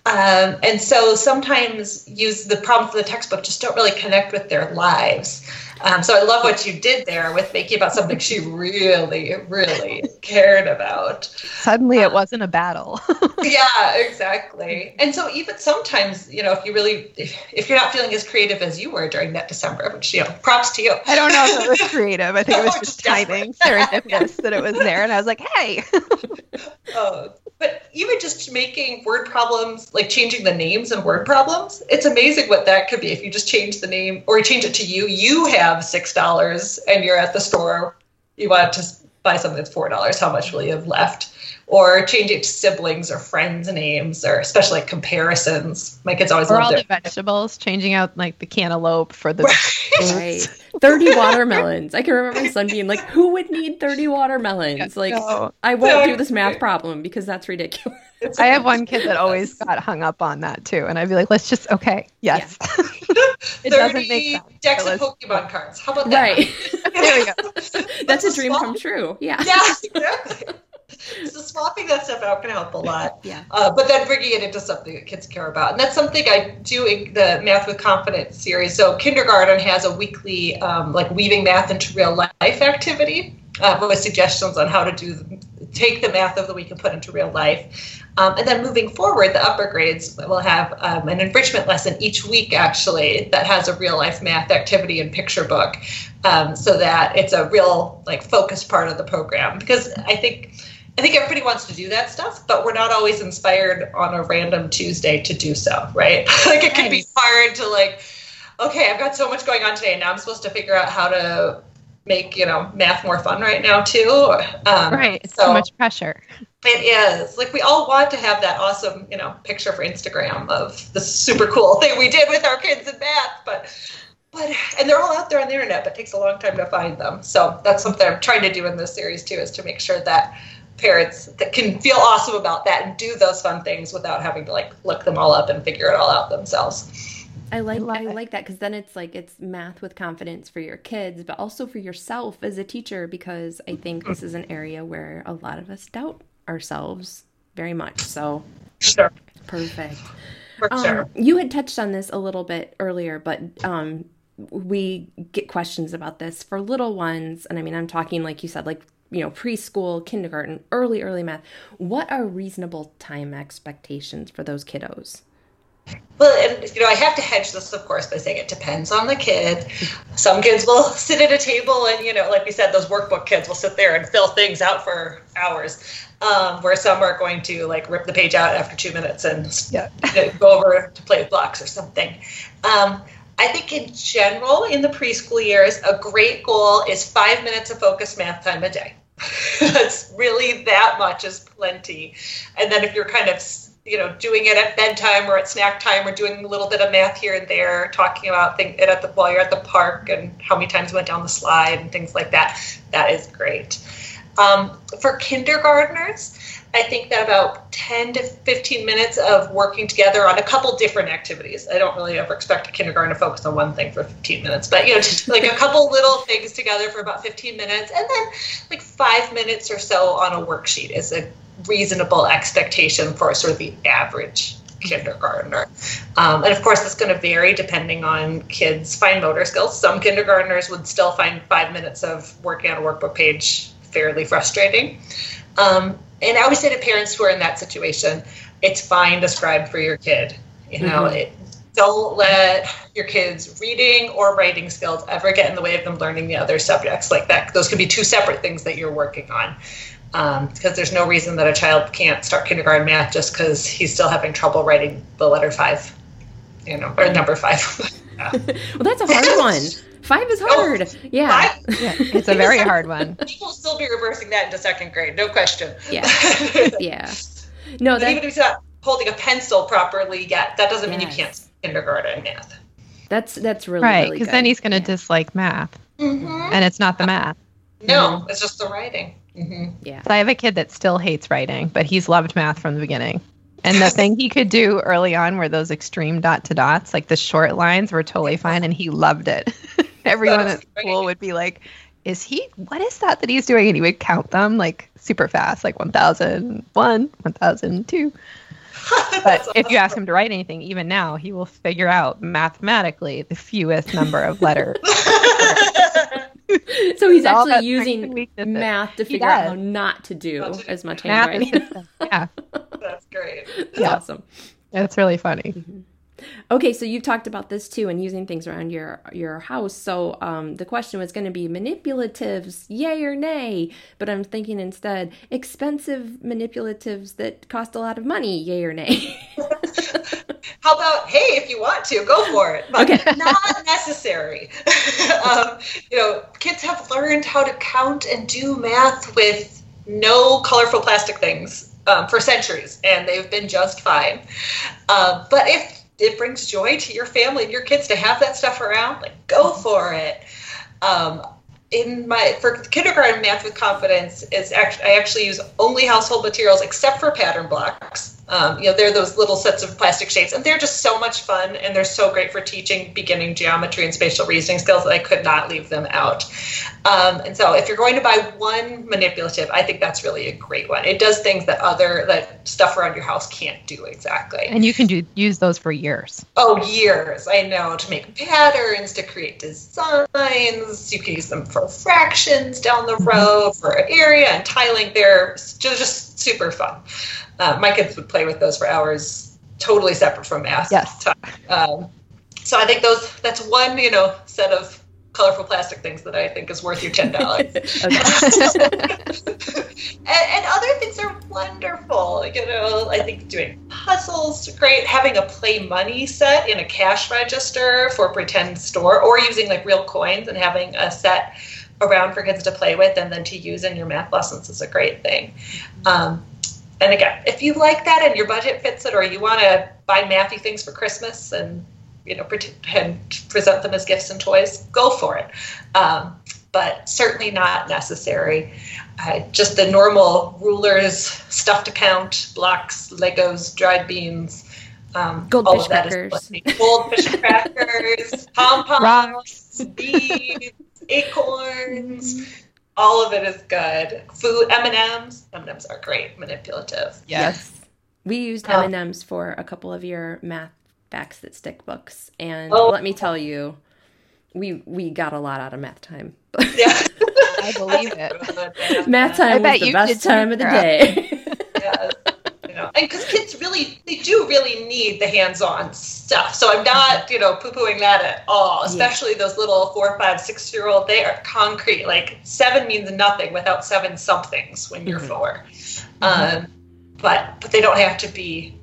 Um, and so sometimes use the problems of the textbook just don't really connect with their lives. Um, so I love what you did there with making about something she really, really cared about. Suddenly, it uh, wasn't a battle. yeah, exactly. And so even sometimes, you know, if you really, if, if, you're not feeling as creative as you were during that December, which you know, props to you. I don't know if it was creative. I think it was just timing, serendipitous that it was there, and I was like, hey. oh, but even just making word problems, like changing the names and word problems, it's amazing what that could be. If you just change the name or change it to you, you have six dollars and you're at the store, you want to buy something that's four dollars. How much will you have left? or change it to siblings or friends' names, or especially like comparisons. My kids always or all the vegetables, changing out like the cantaloupe for the right. Thirty watermelons. I can remember my son being like, "Who would need thirty watermelons?" Like, no. I won't do this math problem because that's ridiculous. I have one kid that always got hung up on that too, and I'd be like, "Let's just okay, yes." Yeah. it doesn't make sense. Decks of Pokemon cards. How about that? Right. there we go. That's a dream come true. Yeah. Yeah. Exactly so swapping that stuff out can help a lot. Yeah. Uh, but then bringing it into something that kids care about, and that's something I do in the Math with Confidence series. So kindergarten has a weekly um, like weaving math into real life activity uh, with suggestions on how to do take the math of the week and put into real life. Um, and then moving forward, the upper grades will have um, an enrichment lesson each week, actually, that has a real life math activity and picture book, um, so that it's a real like focused part of the program. Because I think I think everybody wants to do that stuff, but we're not always inspired on a random Tuesday to do so, right? like it can be hard to like, okay, I've got so much going on today, and now I'm supposed to figure out how to make you know math more fun right now too. Um, right, it's so, so much pressure. It is like we all want to have that awesome you know picture for Instagram of the super cool thing we did with our kids in math, but but and they're all out there on the internet, but it takes a long time to find them. So that's something I'm trying to do in this series too, is to make sure that parents that can feel awesome about that and do those fun things without having to like look them all up and figure it all out themselves. I like I, I like that because then it's like it's math with confidence for your kids, but also for yourself as a teacher because I think this is an area where a lot of us doubt ourselves very much. So sure, perfect. For Um, sure. You had touched on this a little bit earlier, but um, we get questions about this for little ones. And I mean, I'm talking, like you said, like, you know, preschool, kindergarten, early, early math. What are reasonable time expectations for those kiddos? Well, and you know, I have to hedge this, of course, by saying it depends on the kid. Some kids will sit at a table, and you know, like we said, those workbook kids will sit there and fill things out for hours. Um, where some are going to like rip the page out after two minutes and Yeah. go over to play with blocks or something. Um, I think in general, in the preschool years, a great goal is five minutes of focused math time a day. That's really that much is plenty. And then if you're kind of you know doing it at bedtime or at snack time or doing a little bit of math here and there, talking about thing, it at the while you're at the park and how many times you went down the slide and things like that, that is great. Um, for kindergartners, I think that about 10 to 15 minutes of working together on a couple different activities. I don't really ever expect a kindergarten to focus on one thing for 15 minutes, but you know, just like a couple little things together for about 15 minutes, and then like five minutes or so on a worksheet is a reasonable expectation for sort of the average kindergartner. Um, and of course, it's going to vary depending on kids' fine motor skills. Some kindergartners would still find five minutes of working on a workbook page fairly frustrating. Um, and I always say to parents who are in that situation, it's fine to scribe for your kid. You know, Mhm. it, don't let your kids' reading or writing skills ever get in the way of them learning the other subjects like that. Those could be two separate things that you're working on. Um, because there's no reason that a child can't start kindergarten math just because he's still having trouble writing the letter five, you know, or number five. Well, that's a hard one. Five is hard. Yeah. Five? Yeah, it's a very hard one. People will still be reversing that into second grade, no question. Yeah. Yeah. No, But that, even if he's not holding a pencil properly yet, that doesn't mean you can't kindergarten math. that's that's really Right, because good. then he's going to Yeah. dislike math, Mm-hmm. and it's not the math. No, it's just the writing. Mm-hmm. Yeah. So I have a kid that still hates writing, but he's loved math from the beginning. And the thing he could do early on were those extreme dot to dots, like the short lines were totally fine, and he loved it. Everyone That's at great. school would be like, "Is he? What is that that he's doing?" And he would count them like super fast, like 1001, 1002. But if you ask him to write anything, even now, he will figure out mathematically the fewest number of letters. So he's All actually using math to figure out how not to do Not to do as much Math handwriting. Yeah, That's great. Yeah. awesome. it's really funny. Okay, so you've talked about this too, and using things around your your house. So um, the question was going to be manipulatives, yay or nay? But I'm thinking instead expensive manipulatives that cost a lot of money, yay or nay? How about, hey, if you want to, go for it, but Okay. not necessary. um, you know, kids have learned how to count and do math with no colorful plastic things um, for centuries, and they've been just fine. Uh, but if it brings joy to your family and your kids to have that stuff around, like go for it. Um, in my for kindergarten math with confidence is actually I actually use only household materials except for pattern blocks. Um, you know, they're those little sets of plastic shapes, and they're just so much fun, and they're so great for teaching beginning geometry and spatial reasoning skills that I could not leave them out. Um, and so, if you're going to buy one manipulative, I think that's really a great one. It does things that other that stuff around your house can't do exactly. And you can do use those for years. Oh, years. I know to make patterns, to create designs. You can use them for fractions down the road, for area and tiling. They're just super fun. Uh, my kids would play with those for hours, totally separate from math. Yes. time. Um, so I think those that's one you know set of colorful plastic things that I think is worth your ten dollars. and, and other things are wonderful. You know, I think doing puzzles great. Having a play money set in a cash register for pretend store, or using like real coins and having a set around for kids to play with and then to use in your math lessons is a great thing. Um, and again, if you like that and your budget fits it, or you want to buy mathy things for Christmas and you know pretend present them as gifts and toys, go for it. Um, but certainly not necessary. Uh, just the normal rulers, stuff to count, blocks, Legos, dried beans. Um, all Goldfish of that is crackers. Goldfish crackers, pom poms, beads, acorns. Mm-hmm. All of it is good. Food, M and M's. M and M's are great, manipulative. Yes. We used Oh. M&Ms for a couple of your math facts that stick books, and Oh. let me tell you, we we got a lot out of math time. Yeah. I believe it. math time I was bet the you best time of the day. yeah, you know, and because kids really, they do really need the hands-on stuff. So I'm not, you know, poo-pooing that at all. Especially those little four, five, six-year-old. They are concrete. Like seven means nothing without seven somethings when you're Mhm. 4 Um, but but they don't have to be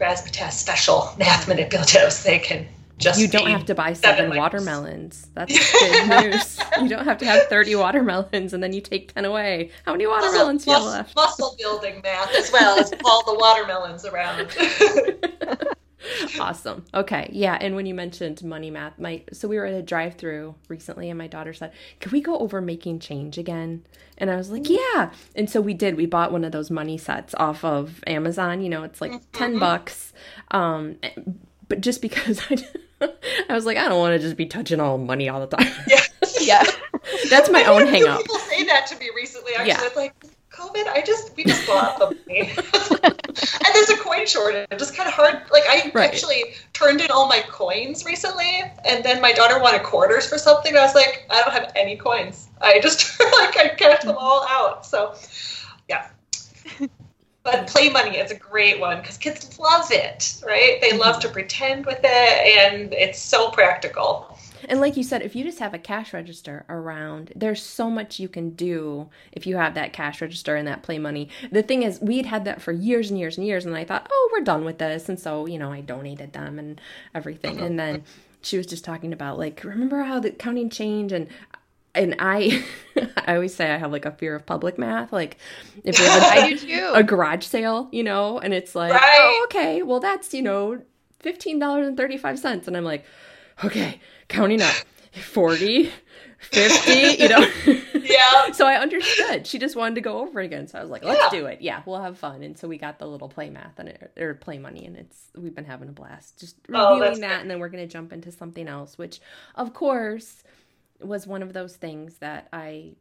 razzmatazz special math manipulatives. They can just you don't have to buy seven seven watermelons. That's good news. You don't have to have 30 watermelons and then you take 10 away. How many watermelons do you have muscle, left? muscle building math as well as all the watermelons around. awesome. Okay. Yeah. And when you mentioned money math, my so we were at a drive through recently and my daughter said, Can we go over making change again? And I was like, Yeah. And so we did. We bought one of those money sets off of Amazon. You know, it's like 10 bucks. Um but just because I I was like, I don't want to just be touching all money all the time. yeah. Yeah. That's my I've own had hang up. People say that to me recently. Actually, Yeah. it's like COVID. I just we just bought the money, and there's a coin shortage. It's kind of hard. Like I Right. actually turned in all my coins recently, and then my daughter wanted quarters for something. I was like, I don't have any coins. I just like I kept them all out. So, yeah. But play money is a great one because kids love it, right? They love to mm-hmm. pretend with it, and it's so practical. And like you said, if you just have a cash register around, there's so much you can do if you have that cash register and that play money. The thing is, we'd had that for years and years and years, and I thought, oh, we're done with this. And so, you know, I donated them and everything. And then she was just talking about, like, remember how the counting change and and I, I always say I have like a fear of public math. Like, if we have a, I do too. a garage sale, you know, and it's like, Right. oh, okay, well, that's, you know, $15.35. And I'm like, okay, counting up 40, 50, you know. Yeah. so I understood. She just wanted to go over again. So I was like, let's Yeah. do it. Yeah, we'll have fun. And so we got the little play math and it, or play money, and it's we've been having a blast just Oh, reviewing that's that, great. and then we're gonna jump into something else, which of course was one of those things that I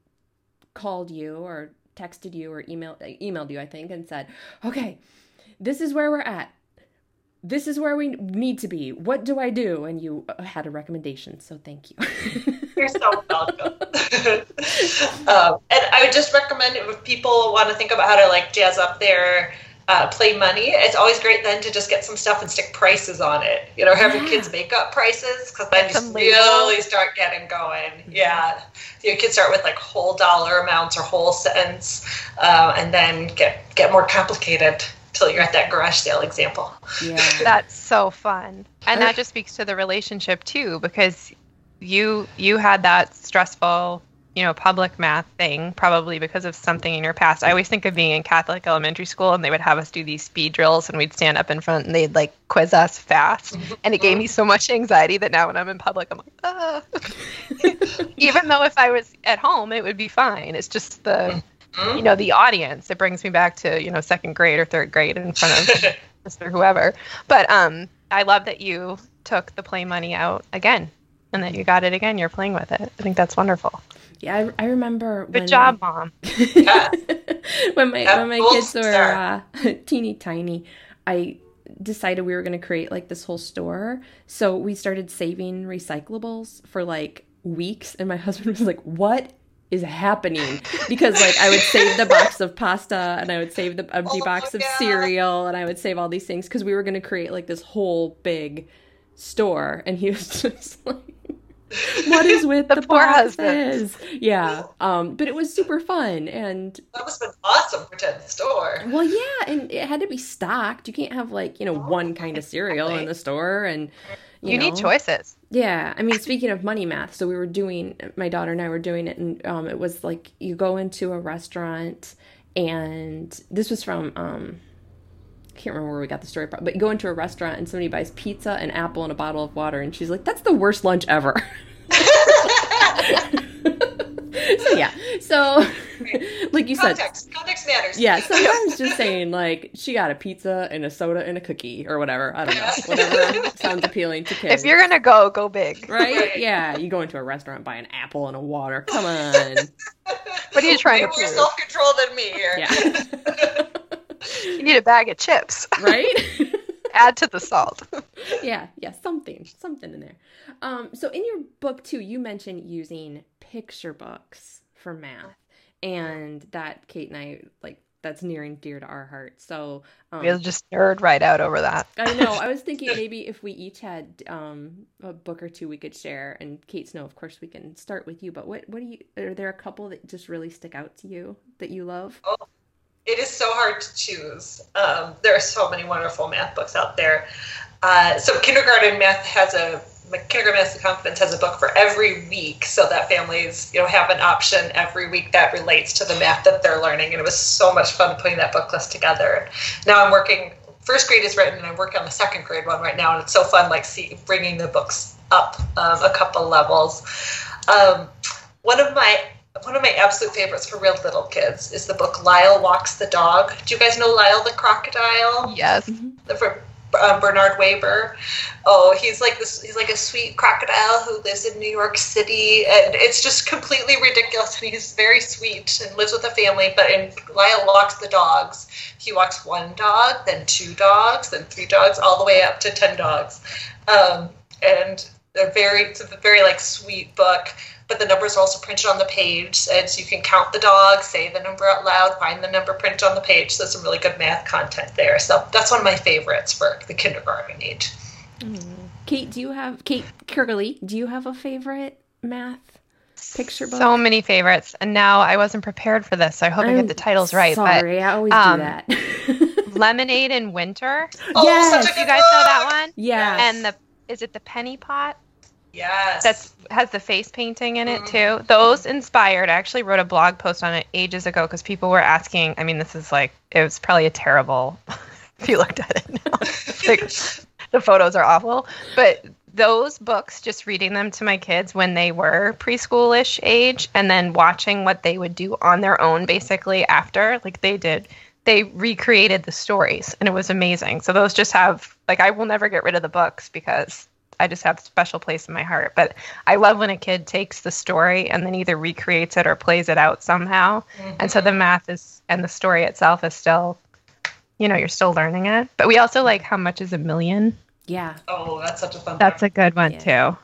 called you or texted you or emailed emailed you, I think, and said, okay, this is where we're at. This is where we need to be. What do I do? And you uh, had a recommendation, so thank you. You're so welcome. um, and I would just recommend if people want to think about how to like jazz up their uh, play money, it's always great then to just get some stuff and stick prices on it. You know, have your kids make up prices because then you just really start getting going. Yeah, your kids start with like whole dollar amounts or whole cents, uh, and then get get more complicated till you're at that garage sale example. yeah. That's so fun. And that just speaks to the relationship too because you you had that stressful, you know, public math thing probably because of something in your past. I always think of being in Catholic elementary school and they would have us do these speed drills and we'd stand up in front and they'd like quiz us fast. And it gave me so much anxiety that now when I'm in public I'm like, ah. Even though if I was at home it would be fine. It's just the Mhm. you know the audience it brings me back to you know second grade or third grade in front of mr whoever but um i love that you took the play money out again and that you got it again you're playing with it i think that's wonderful Yeah, I, I remember. good when job mom Yeah. when my Yeah, when my gold kids were uh, teeny tiny, I decided we were going to create like this whole store. So we started saving recyclables for like weeks, and my husband was like, "What?" is happening because like I would save the box of pasta and I would save the empty Oh, box of yeah. cereal and I would save all these things because we were going to create like this whole big store and he was just like what is with the, The poor boxes? Yeah. Um, but it was super fun and That must have been awesome for Ted's store. well, yeah, and it had to be stocked. You can't have like, you know, one kind of cereal in the store and you, you need choices Yeah, I mean, speaking of money math, so we were doing my daughter and I were doing it, and um, it was like you go into a restaurant, and this was from um, I can't remember where we got the story from, but you go into a restaurant and somebody buys pizza, an apple, and a bottle of water, and she's like, "That's the worst lunch ever." so yeah, so like you said, Context. Context matters. yeah, sometimes just saying like she got a pizza and a soda and a cookie or whatever. I don't know, whatever sounds appealing to kids. if you're gonna go go big right? Right. Yeah, you go into a restaurant, buy an apple and a water. Come on. what are you trying Way to more self control than me here. Yeah. You need a bag of chips. right? Add to the salt. yeah, yeah, something, something in there. Um, so in your book too, you mentioned using picture books for math, and that Cait and I like that's near and dear to our heart. So um, We'll just nerd right out over that. I know. I was thinking maybe if we each had um, a book or two we could share, and Kate Snow, of course, we can start with you. But what what do you? Are there a couple that just really stick out to you that you love? Oh, it is so hard to choose. Um, there are so many wonderful math books out there. Uh, so kindergarten math has a kindergarten math confidence has a book for every week, so that families you know have an option every week that relates to the math that they're learning. And it was so much fun putting that book list together. Now I'm working. First grade is written, and I'm working on the second grade one right now, and it's so fun, like see bringing the books up um, a couple levels. Um, one of my one of my absolute favorites for real little kids is the book Lyle Walks the Dog. Do you guys know Lyle the Crocodile? Yes. The, from um, Bernard Waber. Oh, he's like this. He's like a sweet crocodile who lives in New York City, and it's just completely ridiculous. And he's very sweet and lives with a family. But in Lyle walks the dogs. He walks one dog, then two dogs, then three dogs, all the way up to ten dogs. Um, and they're very. It's a very like sweet book but the numbers are also printed on the page. And so you can count the dog, say the number out loud, find the number printed on the page. So there's some really good math content there. So that's one of my favorites for the kindergarten age. Mm. Cait, do you have Cait Curley? Do you have a favorite math picture book? So many favorites, and now I wasn't prepared for this. So I hope I'm i get the titles right. Sorry, but, I always um, do that. Lemonade in Winter. Oh, yes. you guys know that one? Yeah. And the is it the penny pot? Yes. That's has the face painting in it mm-hmm. too. Those inspired. I actually wrote a blog post on it ages ago because people were asking. I mean, this is like it was probably a terrible. if you looked at it now, like, the photos are awful. But those books, just reading them to my kids when they were preschoolish age, and then watching what they would do on their own, basically after, like they did. They recreated the stories, and it was amazing. So those just have like I will never get rid of the books because I just have a special place in my heart. But I love when a kid takes the story and then either recreates it or plays it out somehow. Mm-hmm. And so the math is and the story itself is still, you know, you're still learning it. But we also like how much is a million. Yeah. Oh, that's such a fun. That's a good one yeah. too.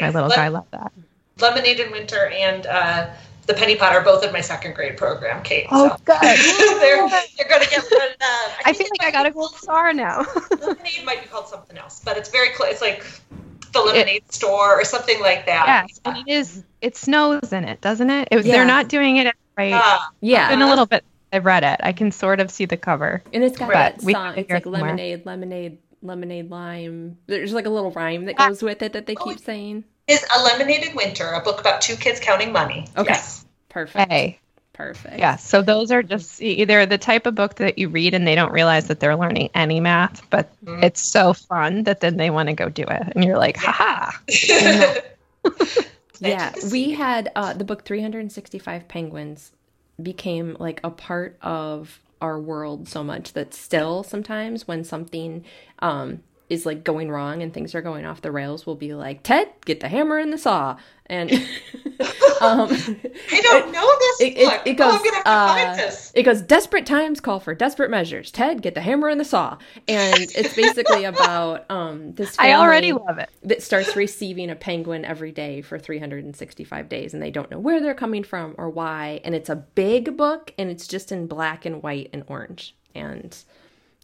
My little guy loved that. Lemonade in Winter and uh, the Penny Pot are both in my second grade program, Cait. Oh, so. good. they're, they're going to get. Uh, I, I feel like I got a gold star now. lemonade might be called something else, but it's very close. It's like the lemonade it, store or something like that. Yeah, and it is. It snows in it, doesn't it? it yeah. They're not doing it right. Uh, yeah, in a little bit. I've read it. I can sort of see the cover, and it's got that song. It's like somewhere. lemonade, lemonade, lemonade, lime. There's like a little rhyme that goes with it that they keep saying. Is a lemonade in winter a book about two kids counting money? Okay. Yes. Perfect. Hey. Perfect. Yeah. So those are just either the type of book that you read and they don't realize that they're learning any math, but mm-hmm. it's so fun that then they want to go do it. And you're like, haha. yeah. We had uh, the book 365 Penguins became like a part of our world so much that still sometimes when something um, is like going wrong and things are going off the rails, we'll be like, Ted, get the hammer and the saw and um, I don't know this. It, it, it goes. Oh, uh, it goes. Desperate times call for desperate measures. Ted, get the hammer and the saw. And it's basically about um, this. I already love it. That starts receiving a penguin every day for 365 days, and they don't know where they're coming from or why. And it's a big book, and it's just in black and white and orange. And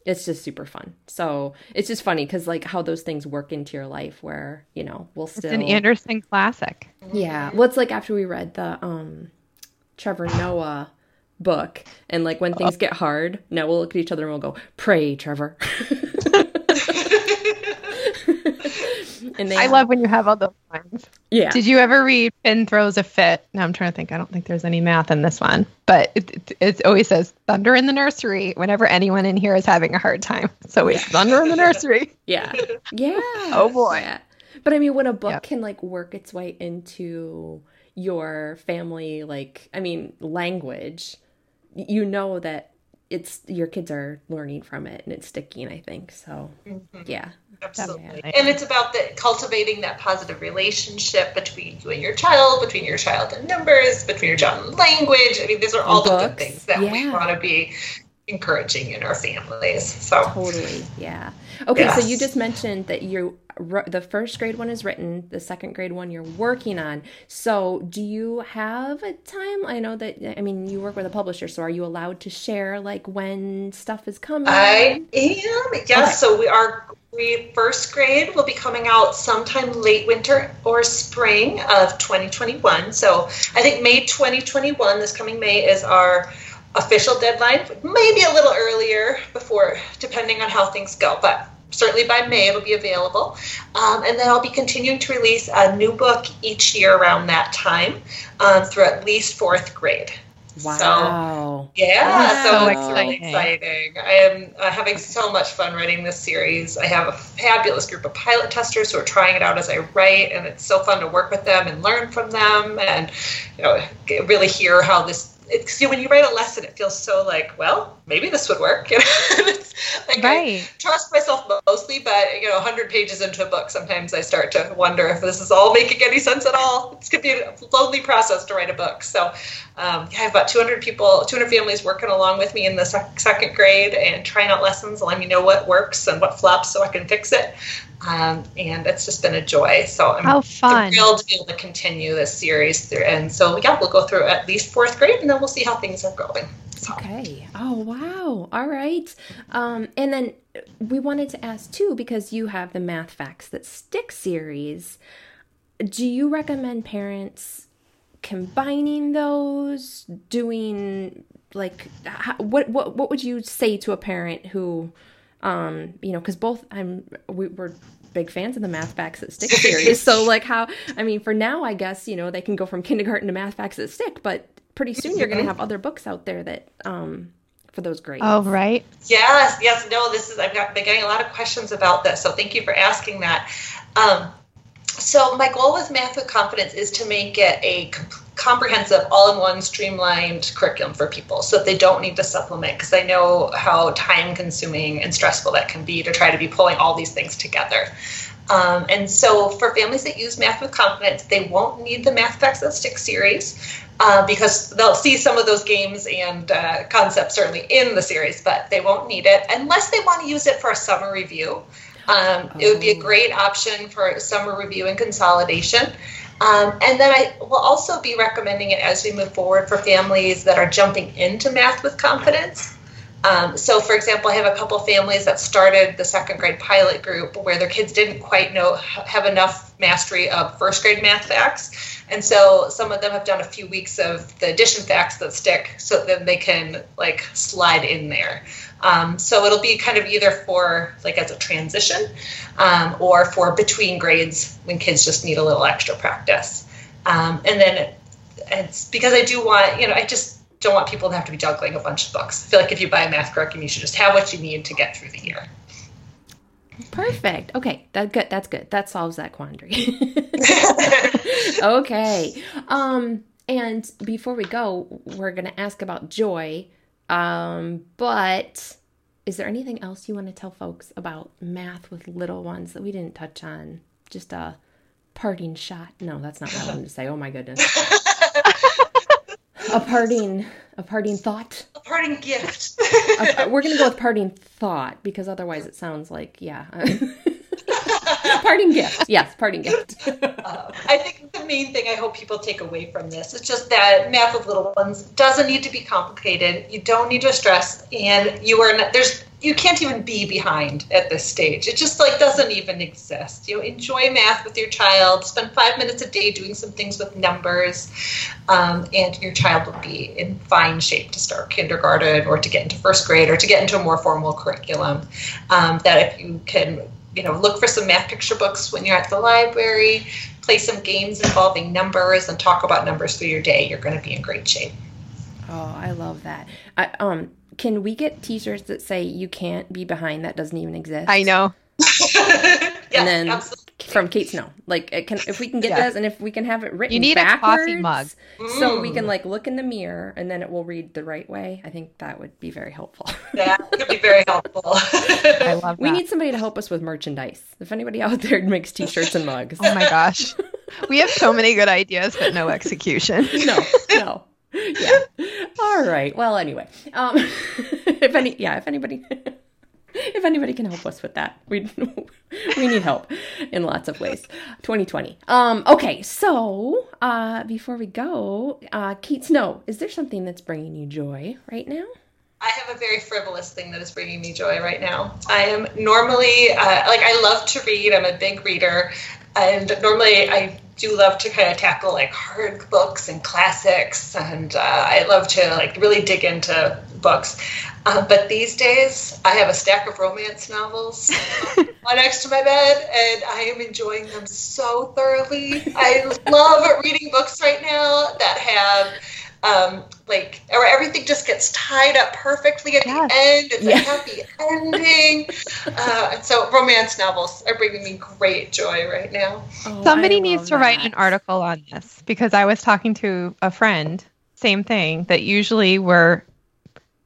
it's just super fun. So it's just funny because like how those things work into your life where, you know, we'll still It's an Anderson classic. Yeah. Well it's like after we read the um Trevor Noah book and like when things get hard, now we'll look at each other and we'll go, Pray, Trevor. And they I love when you have all those lines. Yeah. Did you ever read Finn Throws a Fit? Now I'm trying to think. I don't think there's any math in this one, but it, it, it always says thunder in the nursery whenever anyone in here is having a hard time. So it's thunder in the nursery. Yeah. Yeah. oh boy. Yeah. But I mean, when a book yep. can like work its way into your family, like, I mean, language, you know that it's your kids are learning from it and it's sticking i think so mm-hmm. yeah absolutely. And it's about the cultivating that positive relationship between you and your child between your child and numbers between your child and language. I mean these are all the good things that yeah. we want to be encouraging in our families. So totally, yeah. Okay, yes. so you just mentioned that you the first grade one is written, the second grade one you're working on. So, do you have a time? I know that I mean you work with a publisher, so are you allowed to share like when stuff is coming? I am. Yes. Okay. So we are we first grade will be coming out sometime late winter or spring of 2021. So I think May 2021, this coming May, is our official deadline. Maybe a little earlier before, depending on how things go, but certainly by May it'll be available. Um, and then I'll be continuing to release a new book each year around that time um, through at least fourth grade. Wow. So, yeah, so it's really exciting. I am uh, having so much fun writing this series. I have a fabulous group of pilot testers who are trying it out as I write, and it's so fun to work with them and learn from them and, you know, really hear how this it's you know, when you write a lesson, it feels so like, well, maybe this would work. You know? like right. I trust myself mostly, but you know, 100 pages into a book, sometimes I start to wonder if this is all making any sense at all. It's gonna be a lonely process to write a book. So um, I have about 200 people, 200 families working along with me in the sec- second grade and trying out lessons, letting me know what works and what flops so I can fix it. Um, and it's just been a joy. So I'm How fun. thrilled to be able to continue this series. Through, and so, yeah, we'll go through at least fourth grade and then we'll see how things are going. So. Okay. Oh, wow. All right. Um, and then we wanted to ask too, because you have the Math Facts That Stick series. Do you recommend parents combining those, doing like how, what what what would you say to a parent who um you know because both i'm we, we're big fans of the math facts that stick series so like how i mean for now i guess you know they can go from kindergarten to math facts that stick but pretty soon you're going to have other books out there that um for those grades. Oh right. Yes yes no this is i've got, been getting a lot of questions about this so thank you for asking that. Um so my goal with math with confidence is to make it a comprehensive all-in-one streamlined curriculum for people so that they don't need to supplement because i know how time consuming and stressful that can be to try to be pulling all these things together um, and so for families that use math with confidence they won't need the math facts that stick series uh, because they'll see some of those games and uh, concepts certainly in the series but they won't need it unless they want to use it for a summer review um, it would be a oh. great option for summer review and consolidation um, and then I will also be recommending it as we move forward for families that are jumping into math with confidence. Um, so, for example, I have a couple families that started the second grade pilot group where their kids didn't quite know have enough mastery of first grade math facts, and so some of them have done a few weeks of the addition facts that stick, so then they can like slide in there. Um, so it'll be kind of either for like as a transition um, or for between grades when kids just need a little extra practice. Um, and then it's because I do want, you know, I just don't want people to have to be juggling a bunch of books. I feel like if you buy a math curriculum, you should just have what you need to get through the year. Perfect. Okay, that good. That's good. That solves that quandary. okay. Um, and before we go, we're gonna ask about joy. Um, but is there anything else you want to tell folks about math with little ones that we didn't touch on? Just a parting shot. No, that's not what I wanted to say. Oh my goodness. a parting a parting thought? A parting gift. Uh, we're gonna go with parting thought because otherwise it sounds like yeah parting gift. Yes, parting gift. uh, I think the main thing I hope people take away from this is just that math with little ones doesn't need to be complicated. You don't need to stress, and you are not, there's you can't even be behind at this stage. It just like doesn't even exist. You know, enjoy math with your child. Spend five minutes a day doing some things with numbers, um, and your child will be in fine shape to start kindergarten or to get into first grade or to get into a more formal curriculum. Um, that if you can you know, look for some math picture books when you're at the library, play some games involving numbers, and talk about numbers through your day. You're going to be in great shape. Oh, I love that. I, um, can we get T-shirts that say "You can't be behind"? That doesn't even exist. I know. yes, and then absolutely from Kate Snow. Like, it can if we can get yeah. this, and if we can have it written, you need backwards, a coffee mug, so we can mm. like look in the mirror, and then it will read the right way. I think that would be very helpful. Yeah, it could be very helpful. I love. That. We need somebody to help us with merchandise. If anybody out there makes T-shirts and mugs, oh my gosh, we have so many good ideas, but no execution. no, no. Yeah. All All right. Well, anyway, um, if any, yeah, if anybody, if anybody can help us with that, we we need help in lots of ways. 2020. Um. Okay. So, uh, before we go, uh, Kate Snow, is there something that's bringing you joy right now? I have a very frivolous thing that is bringing me joy right now. I am normally uh, like I love to read. I'm a big reader, and normally I do love to kind of tackle like hard books and classics, and uh, I love to like really dig into books. Uh, but these days, I have a stack of romance novels next to my bed, and I am enjoying them so thoroughly. I love reading books right now that have um, like or everything just gets tied up perfectly at yes. the end. It's yeah. a happy ending. Uh, and so romance novels are bringing me great joy right now. Oh, Somebody needs to that. write an article on this because I was talking to a friend, same thing, that usually we're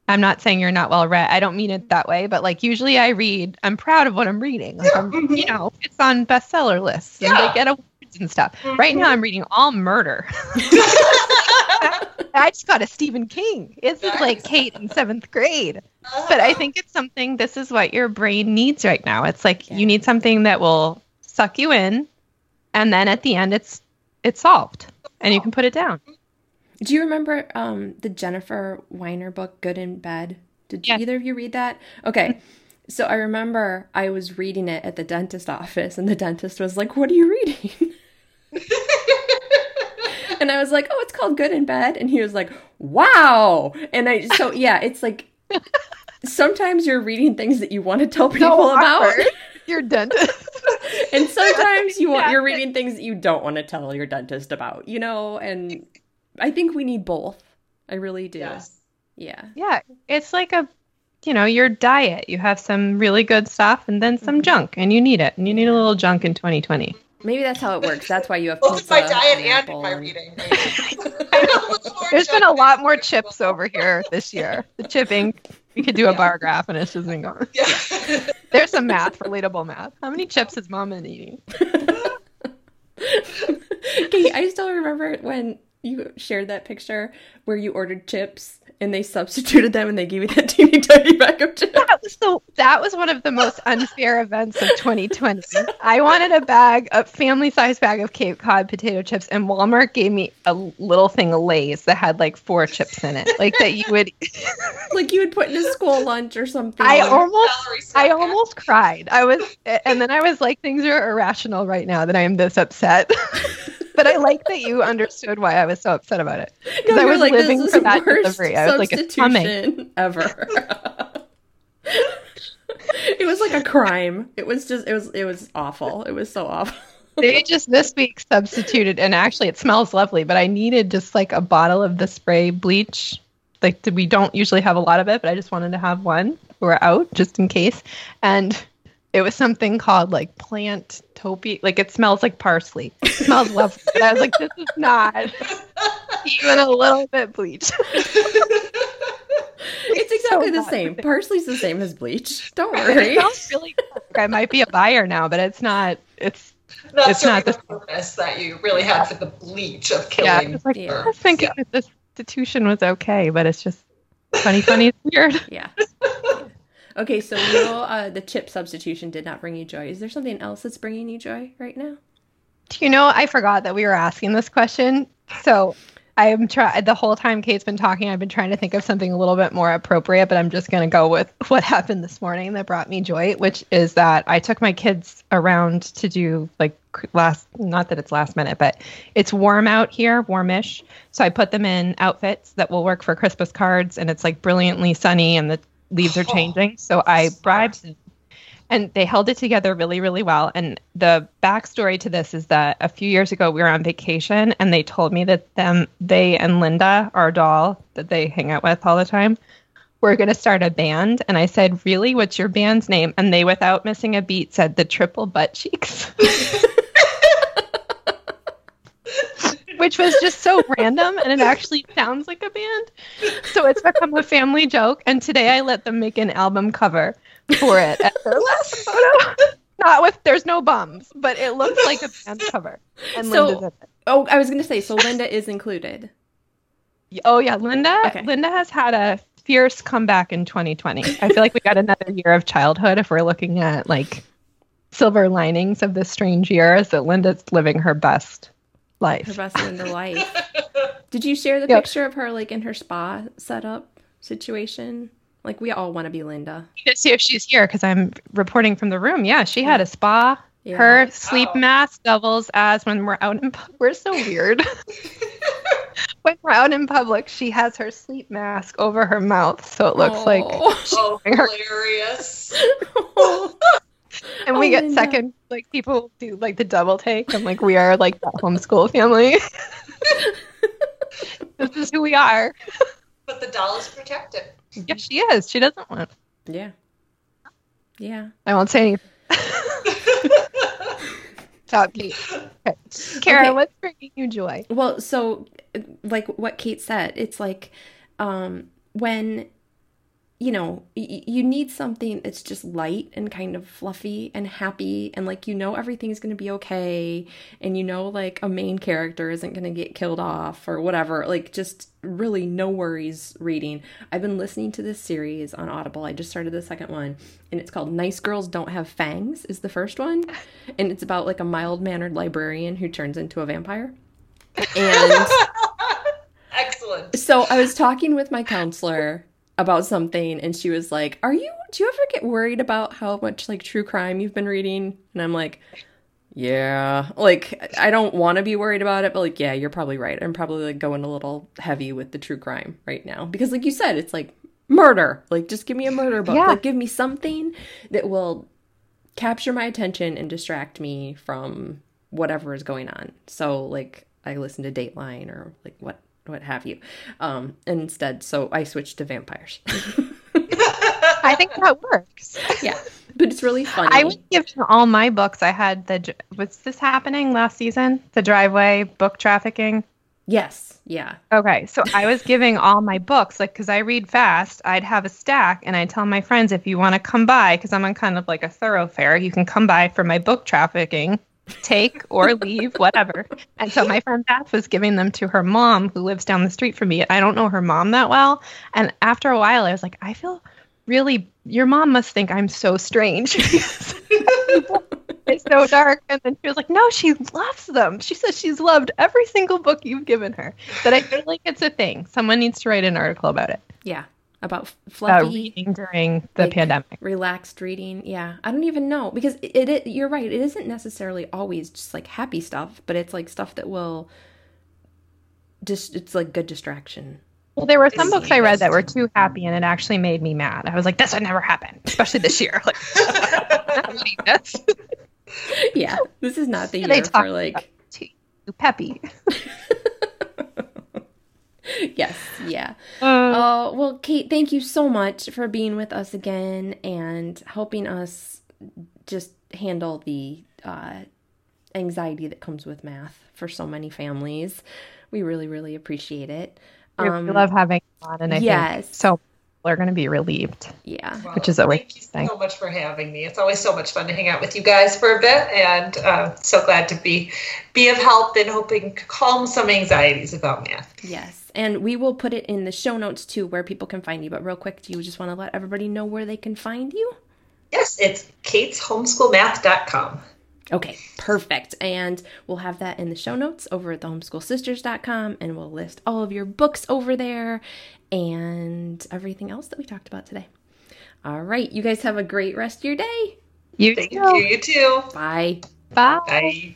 I'm not saying you're not well read. I don't mean it that way, but like usually I read, I'm proud of what I'm reading. Like yeah. I'm, you know, it's on bestseller lists and yeah. they get awards and stuff. Mm-hmm. Right now I'm reading all murder. I just got a Stephen King. It's nice. like Kate in seventh grade. But I think it's something, this is what your brain needs right now. It's like yeah. you need something that will suck you in. And then at the end, it's it's solved and you can put it down. Do you remember um, the Jennifer Weiner book, Good in Bed? Did yes. either of you read that? Okay. So I remember I was reading it at the dentist office, and the dentist was like, What are you reading? and I was like, "Oh, it's called Good in Bed," and he was like, "Wow!" And I so yeah, it's like sometimes you're reading things that you want to tell people so about your dentist, and sometimes you want yeah. you're reading things that you don't want to tell your dentist about, you know. And I think we need both. I really do. Yes. Yeah. Yeah, it's like a you know your diet. You have some really good stuff and then some mm-hmm. junk, and you need it. And you need a little junk in 2020. Maybe that's how it works. That's why you have both my diet and, and my reading. There's been a lot more chips over here this year. The chipping, we could do a yeah. bar graph and it's just been going. Yeah. There's some math, relatable math. How many chips has mom been eating? okay, I still remember when you shared that picture where you ordered chips and they substituted them and they gave you that teeny tiny bag of chips. That was so that was one of the most unfair events of 2020. I wanted a bag, a family size bag of Cape Cod potato chips, and Walmart gave me a little thing of Lay's that had like four chips in it, like that you would, like you would put in a school lunch or something. I almost, I almost cried. I was, and then I was like, things are irrational right now that I am this upset but I like that you understood why I was so upset about it. Because no, I was like, living for that delivery. I was like, it's coming. Ever. it was like a crime. It was just it was it was awful. It was so awful. they just this week substituted and actually it smells lovely, but I needed just like a bottle of the spray bleach. Like we don't usually have a lot of it, but I just wanted to have one. We're out just in case. And it was something called like plant topi. Like it smells like parsley. It smells lovely. And I was like, this is not even a little bit bleach. it's exactly so the same. Parsley's the same as bleach. Don't worry. It smells really good. I might be a buyer now, but it's not. It's That's it's not the purpose that you really had for the bleach of killing. Yeah, like, yeah. I was thinking yeah. that this institution was okay, but it's just 2020 is weird. Yeah. Okay, so know uh, the chip substitution did not bring you joy. Is there something else that's bringing you joy right now? Do you know? I forgot that we were asking this question. So I am trying the whole time Kate's been talking. I've been trying to think of something a little bit more appropriate, but I'm just going to go with what happened this morning that brought me joy, which is that I took my kids around to do like last, not that it's last minute, but it's warm out here, warmish. So I put them in outfits that will work for Christmas cards, and it's like brilliantly sunny, and the leaves are oh. changing. So I bribed and they held it together really, really well. And the backstory to this is that a few years ago we were on vacation and they told me that them they and Linda, our doll that they hang out with all the time, were going to start a band. And I said, Really? What's your band's name? And they, without missing a beat, said the Triple Butt Cheeks. which was just so random and it actually sounds like a band. So it's become a family joke. And today I let them make an album cover for it at their last photo. Not with there's no bums, but it looks like a band cover. And so, Linda's in it. Oh, I was gonna say, so Linda is included. Oh yeah, Linda. Okay. Linda has had a fierce comeback in 2020. I feel like we got another year of childhood if we're looking at like silver linings of this strange year. Is that Linda's living her best life? Her best Linda life. Did you share the Yep. picture of her like in her spa setup situation? Like we all want to be Linda. to see if she's here because I'm reporting from the room. Yeah, she had a spa. Yeah. Her sleep Wow. mask doubles as when we're out in. pu- We're so weird. when we're out in public, she has her sleep mask over her mouth, so it looks like. Oh. Oh, Her- hilarious. And we Oh, get Linda. second, like people do like the double take. I'm like, we are like that homeschool family. this is who we are. But the doll is protected. Yeah, she is. She doesn't want. yeah. Yeah. I won't say anything. Top Kate. Okay. Kara, Okay. what's bringing you joy? Well, so like what Kate said, it's like um when you know, y- you need something that's just light and kind of fluffy and happy and like you know everything's going to be okay and you know like a main character isn't going to get killed off or whatever. Like just really no worries reading. I've been listening to this series on Audible. I just started the second one and it's called Nice Girls Don't Have Fangs is the first one and it's about like a mild-mannered librarian who turns into a vampire. And Excellent. so I was talking with my counselor about something, and she was like, "Are you? Do you ever get worried about how much like true crime you've been reading?" And I'm like, "Yeah, like I don't want to be worried about it, but like, yeah, you're probably right. I'm probably like going a little heavy with the true crime right now because, like you said, it's like murder. Like, just give me a murder book. Yeah. Like, give me something that will capture my attention and distract me from whatever is going on. So like I listen to Dateline or like what what have you. Um instead so I switched to vampires. I think that works. yeah. But it's really funny. I was giving all my books. I had the. Was this happening last season? The driveway book trafficking. yes. Yeah. Okay, so I was giving all my books, like, because I read fast, I'd have a stack, and I'd tell my friends if you want to come by, because I'm on kind of like a thoroughfare, you can come by for my book trafficking, take or leave, whatever. And so my friend Beth was giving them to her mom, who lives down the street from me. I don't know her mom that well. And after a while, I was like, I feel really, your mom must think I'm so strange. it's so dark. And then she was like, no, she loves them. She says she's loved every single book you've given her. But I feel like it's a thing. Someone needs to write an article about it. Yeah. About Uh, fluffy reading during the like, pandemic. relaxed reading. Yeah. I don't even know because it, it you're right. It isn't necessarily always just like happy stuff, but it's like stuff that will just it's like good distraction. Well, there were some books I read that were too happy, and it actually made me mad. I was like, "This would never happen," especially this year. Like, I'm not reading this. Yeah. This is not the year for like Too peppy. yes, yeah. Uh, Oh, well, Kate, thank you so much for being with us again and helping us just handle the uh, anxiety that comes with math for so many families. We really, really appreciate it. we Um, love having you on, and I yes. think so. People are going to be relieved. yeah. Well, Which is always thank you thing. so much for having me. It's always so much fun to hang out with you guys for a bit, and uh, so glad to be be of help and hoping to calm some anxieties about math. Yes. And we will put it in the show notes too where people can find you. But real quick, do you just want to let everybody know where they can find you? Yes, it's kateshomeschoolmath.com. Okay, perfect. And we'll have that in the show notes over at thehomeschoolsisters.com and we'll list all of your books over there and everything else that we talked about today. All right, you guys have a great rest of your day. You Thank too. you. You too. Bye. Bye. Bye.